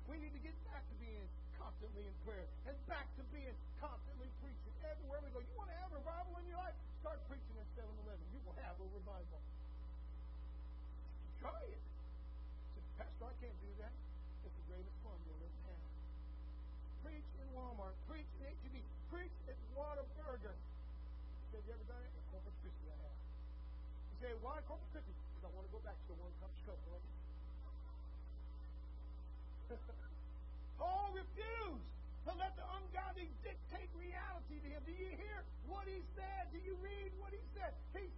S1: We need to get back to being constantly in prayer and back to being constantly preaching. Everywhere we go, you want to have revival in your life? Start preaching at 7 Eleven. You will have a revival. Try it. Say, Pastor, I can't do that. It's the greatest fun you'll ever have. Preach in Walmart. Preach in HEB. Preach at Whataburger. Say, have you ever done it? Corpus Christi, I have. You say, why Corpus Christi? Because I want to go back to the one cup trouble. Paul refused to let the ungodly dictate reality to him. Do you hear what he said? Do you read what he said? He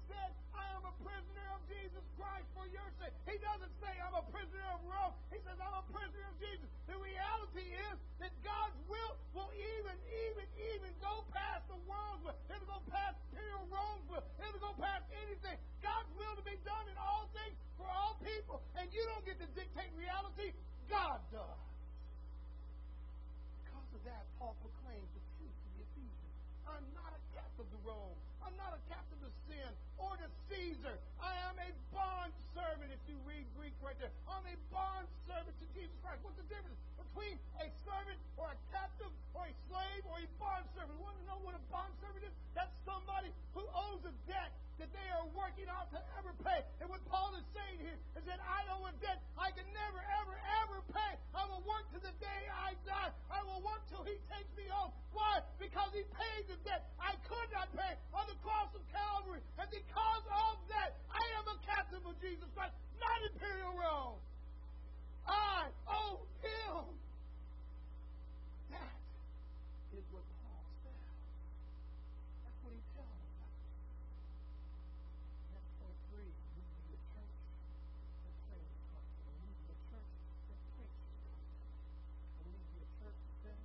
S1: Jesus Christ for your sake. He doesn't say, I'm a prisoner of Rome. He says, I'm a prisoner of Jesus. The reality is that God's will will even, even, even go past the world's will. It'll go past imperial Rome's will. It'll go past anything. God's will to be done in all things for all people. And you don't get to dictate reality. God does. Because of that, Paul proclaims the truth to the Ephesians. I'm not a captive to Rome. I'm not a captive to sin or to Caesar. I am a bond servant, if you read Greek right there. I'm a bond servant to Jesus Christ. What's the difference between a servant or a captive or a slave or a bond servant? You want to know what a bond servant is? That's somebody who owes a debt that they are working out to ever pay. And what Paul is saying here is that I owe a debt I can never, ever, ever pay. I will work to the day I die. I will work till he takes me home. Why? Because he paid the debt I could not pay on the cross of Calvary. And because of that, I am a captive of Jesus Christ, not Imperial Rome. I owe him. That is what Paul said. That's what he tells us. That's point three. We need a church that prays constantly. We need a church that preaches constantly. And we need to be a church that says,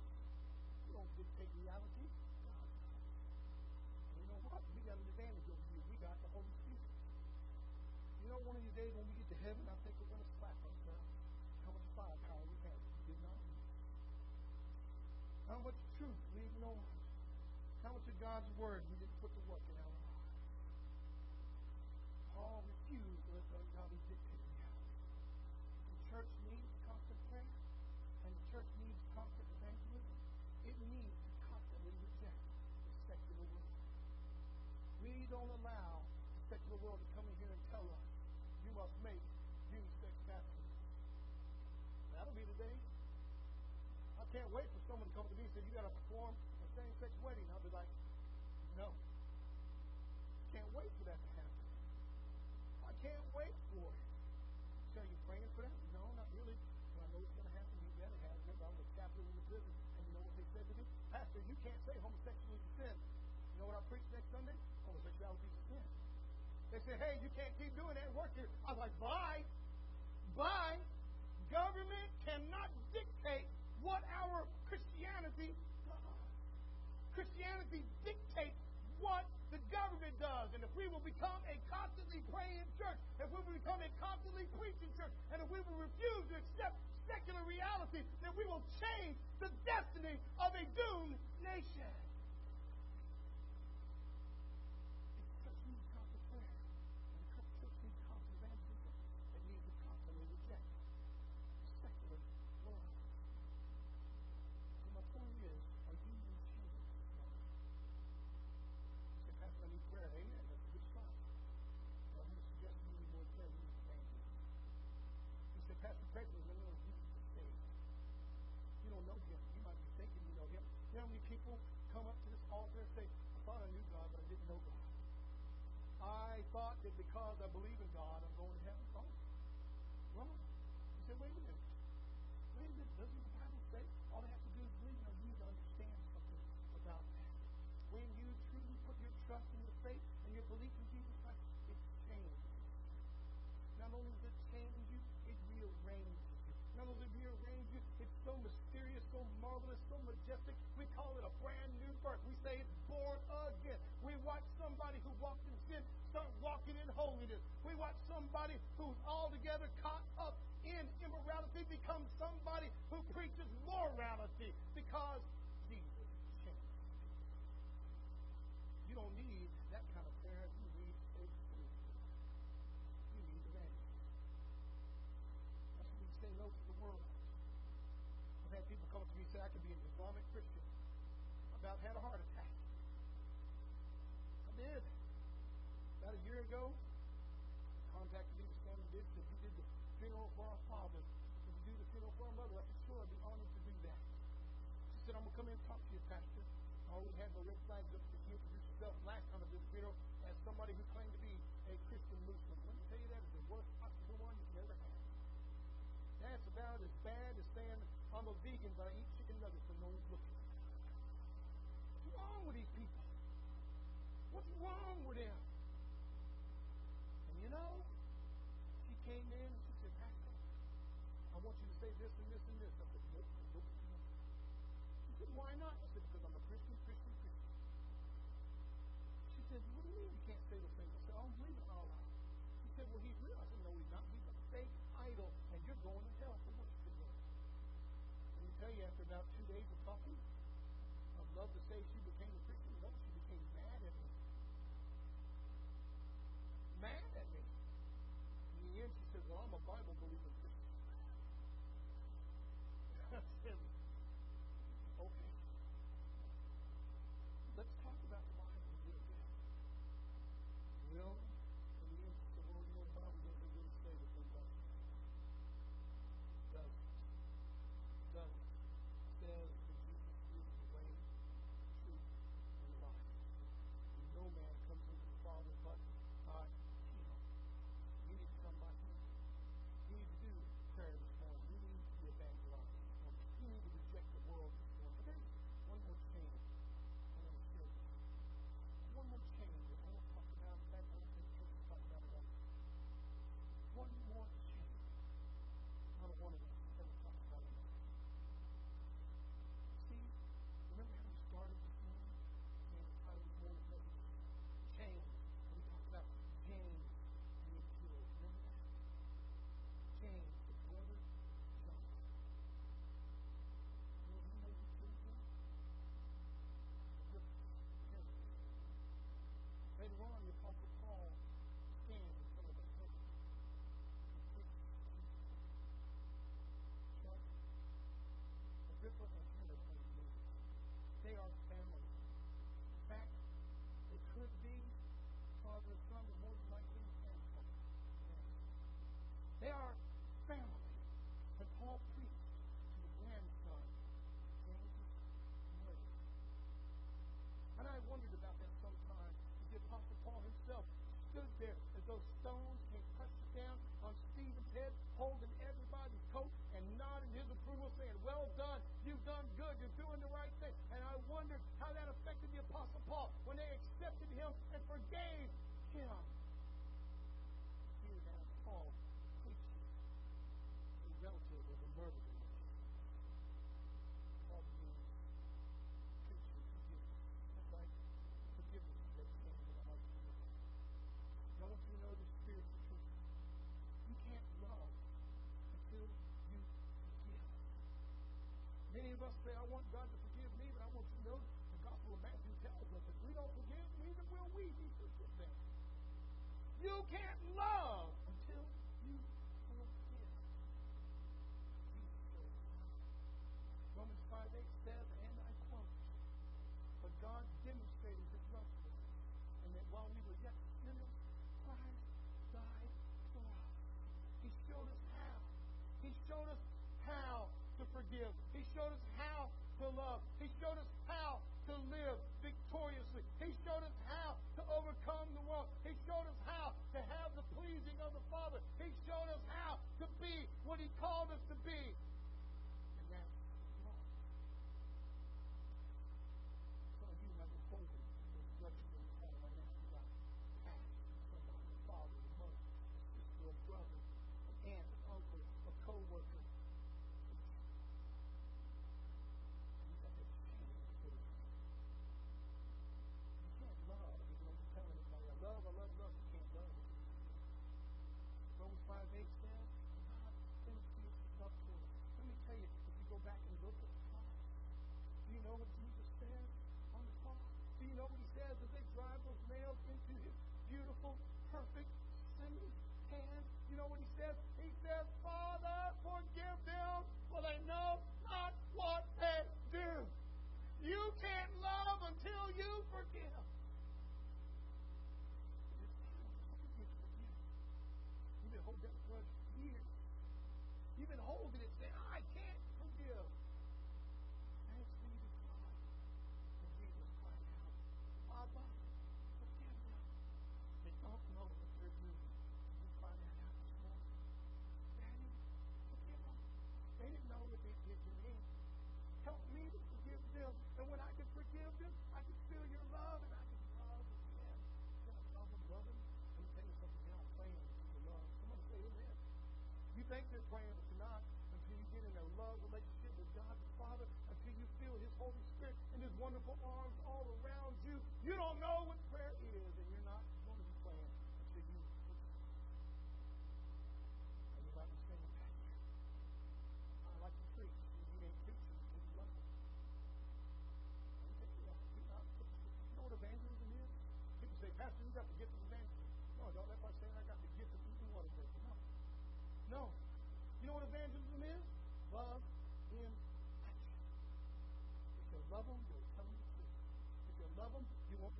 S1: we don't dictate reality. God does. And you know what? We got an advantage over you. We got the Holy Spirit. You know, one of these days when we get to heaven, I think we're going to slap ourselves. How much firepower we had. We did not use. How much truth we ignored. How much of God's word we didn't put to work in our lives. Paul refused to let God dictate reality. The church needs constant prayer, and the church needs constant evangelism. It needs to constantly reject the secular world. We don't allow the secular world to come in here and tell us, you must make unisex baptism. That'll be the day. I can't wait for someone to come to me and say, you got to perform a same-sex wedding. I'll be like, no. Can't wait for that to happen. I can't wait for it. So you praying for that? No, not really. But I know it's going to happen. You better have. Remember, I was chaplain in the prison, and you know what they said to me? Pastor, you can't say homosexuality is sin. You know what I preach next Sunday? Homosexuality is sin. They said, hey, you can't keep doing that work here. I was like, bye. Bye. Government cannot dictate what our Christianity does. Christianity dictates government does. And if we will become a constantly praying church, if we will become a constantly preaching church, and if we will refuse to accept secular reality, then we will change the destiny of a doomed nation. The church needs constant prayer. And the church needs constant evangelism. It needs to constantly reject the secular world. So my point is, are you in change this morning? You say, Pastor, I need prayer. Amen. That's a good spot. But I'm going to suggest you need more prayer. You need evangelism. You say, Pastor, pray for me. No, no, Jesus is saved. You don't know him. You might be thinking you know him. You know how many people come up to this altar and say, I thought I knew God, but I didn't know God. I thought that because I believe in God, I'm going to heaven. Wrong. Wrong. You say, wait a minute. Wait a minute. Doesn't the Bible say all they have to do is believe? No, you need to understand something about that. When you truly put your trust in your faith and your belief in Jesus Christ, it changes. Not only does it change you, it rearranges you. Not only does it rearrange you, it's so mysterious, so marvelous, so majestic. We call it a brand new birth. We say it's born again. We watch somebody who walked in sin start walking in holiness. We watch somebody who's altogether caught up in immorality become somebody who preaches morality because Jesus changed. You don't need that kind of prayer. You need faith. You need evangelism. That's when you say no to the world. I've had people come up to me and say, I could be an Islamic Christian. About had a heart attack. I did. About a year ago, contacted me, the family did, said, You did the funeral for our father. Would you do the funeral for our mother? I said, Sure, I'd be honored to do that. She said, I'm going to come in and talk to you, Pastor. I already had my red flags up to you introduce yourself last time did the funeral as somebody who claimed to be a Christian Muslim. Let me tell you that is the worst possible one you've ever had. That's about as bad as saying I'm a vegan, but I eat nuggets when no one's looking. What's wrong with these people? What's wrong with them? And you know, she came in and she said, Pastor, I want you to say this and this and this. I said, nope, nope, nope. She said, why not? I said, because I'm a Christian, Christian, Christian. She said, what do you mean you can't say those things? I said, I don't believe in Allah. She said, well, he's real. I tell you, after about two days of talking, I'd love to say she wrong many us say, I want God to forgive me, but I want you to know the Gospel of Matthew tells us if we don't forgive, neither will we be forgiven. You can't love He showed us how to love. He showed us how to live victoriously. He showed us how to overcome the world. He showed us how to have the pleasing of the Father. He showed us how to be what He called us to be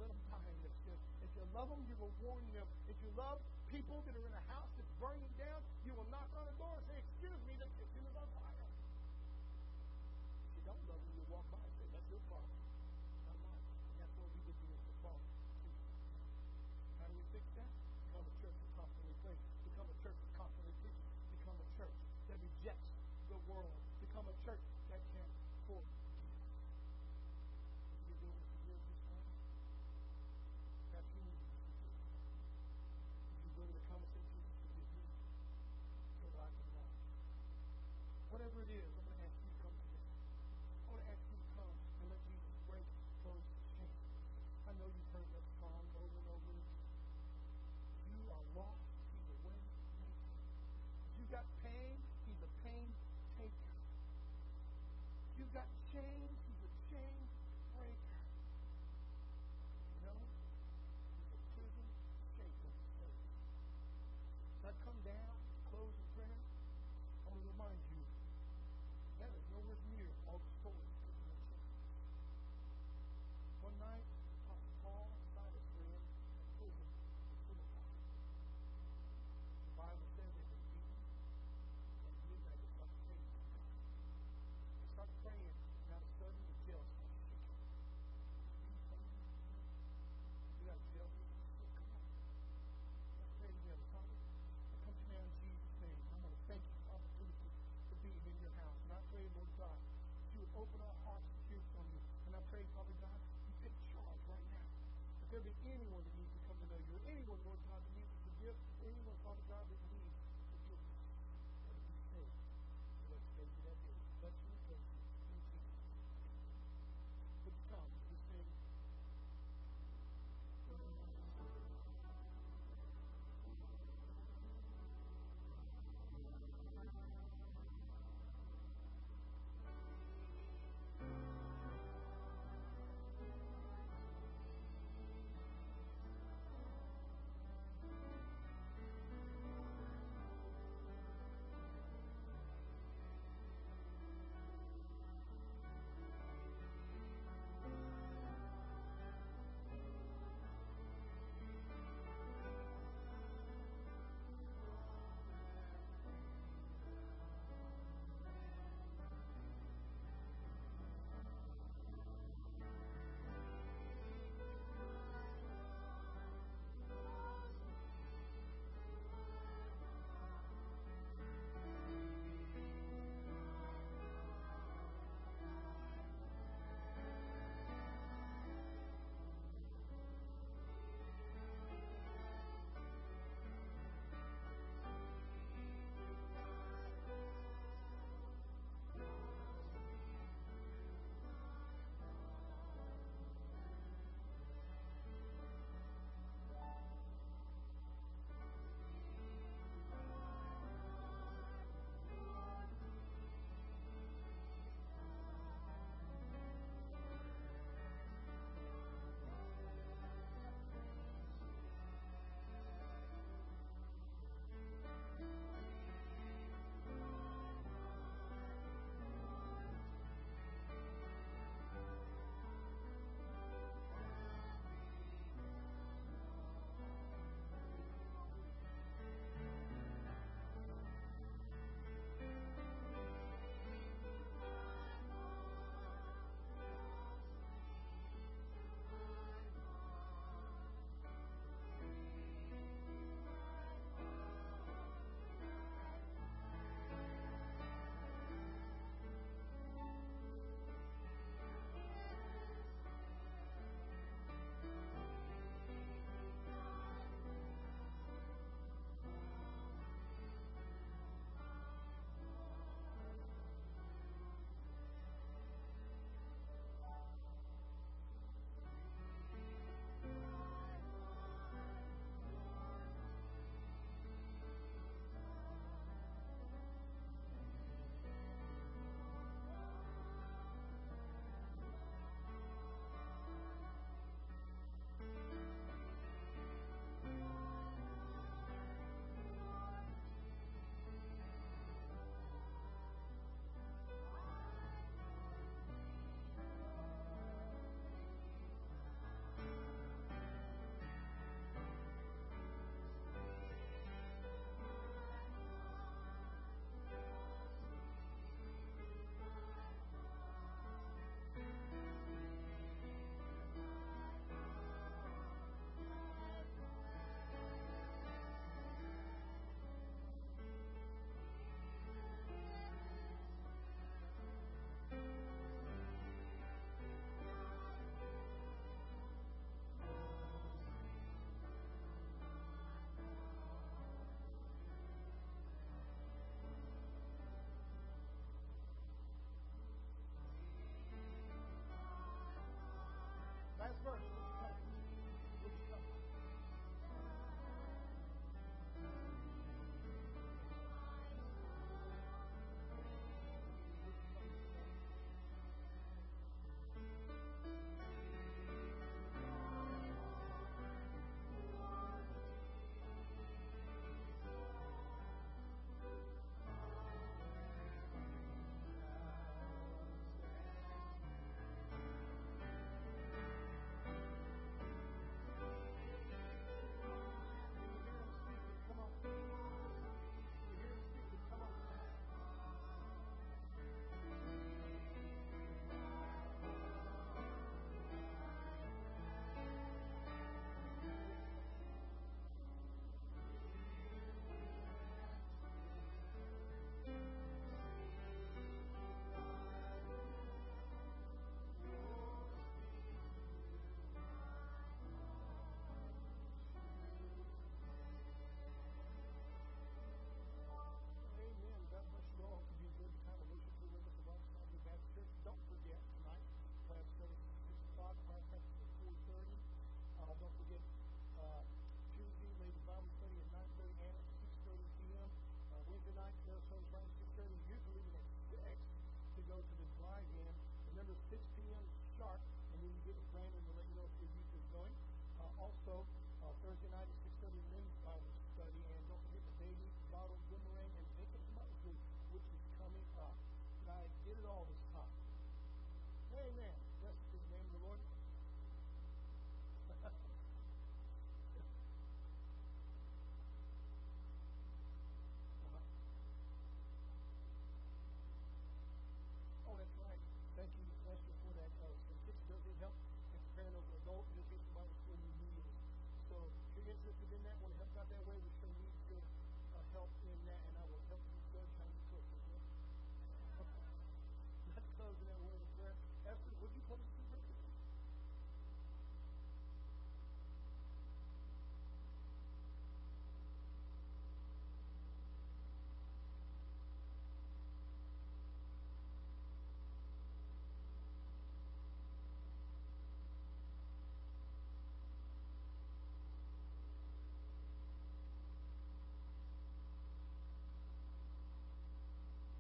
S1: little kindness. If you love them, you will warn them. If you love people that are in a house that's burning down, you will knock on the door and say, Excuse me, the kitchen is on fire. If you don't love them, you'll walk by.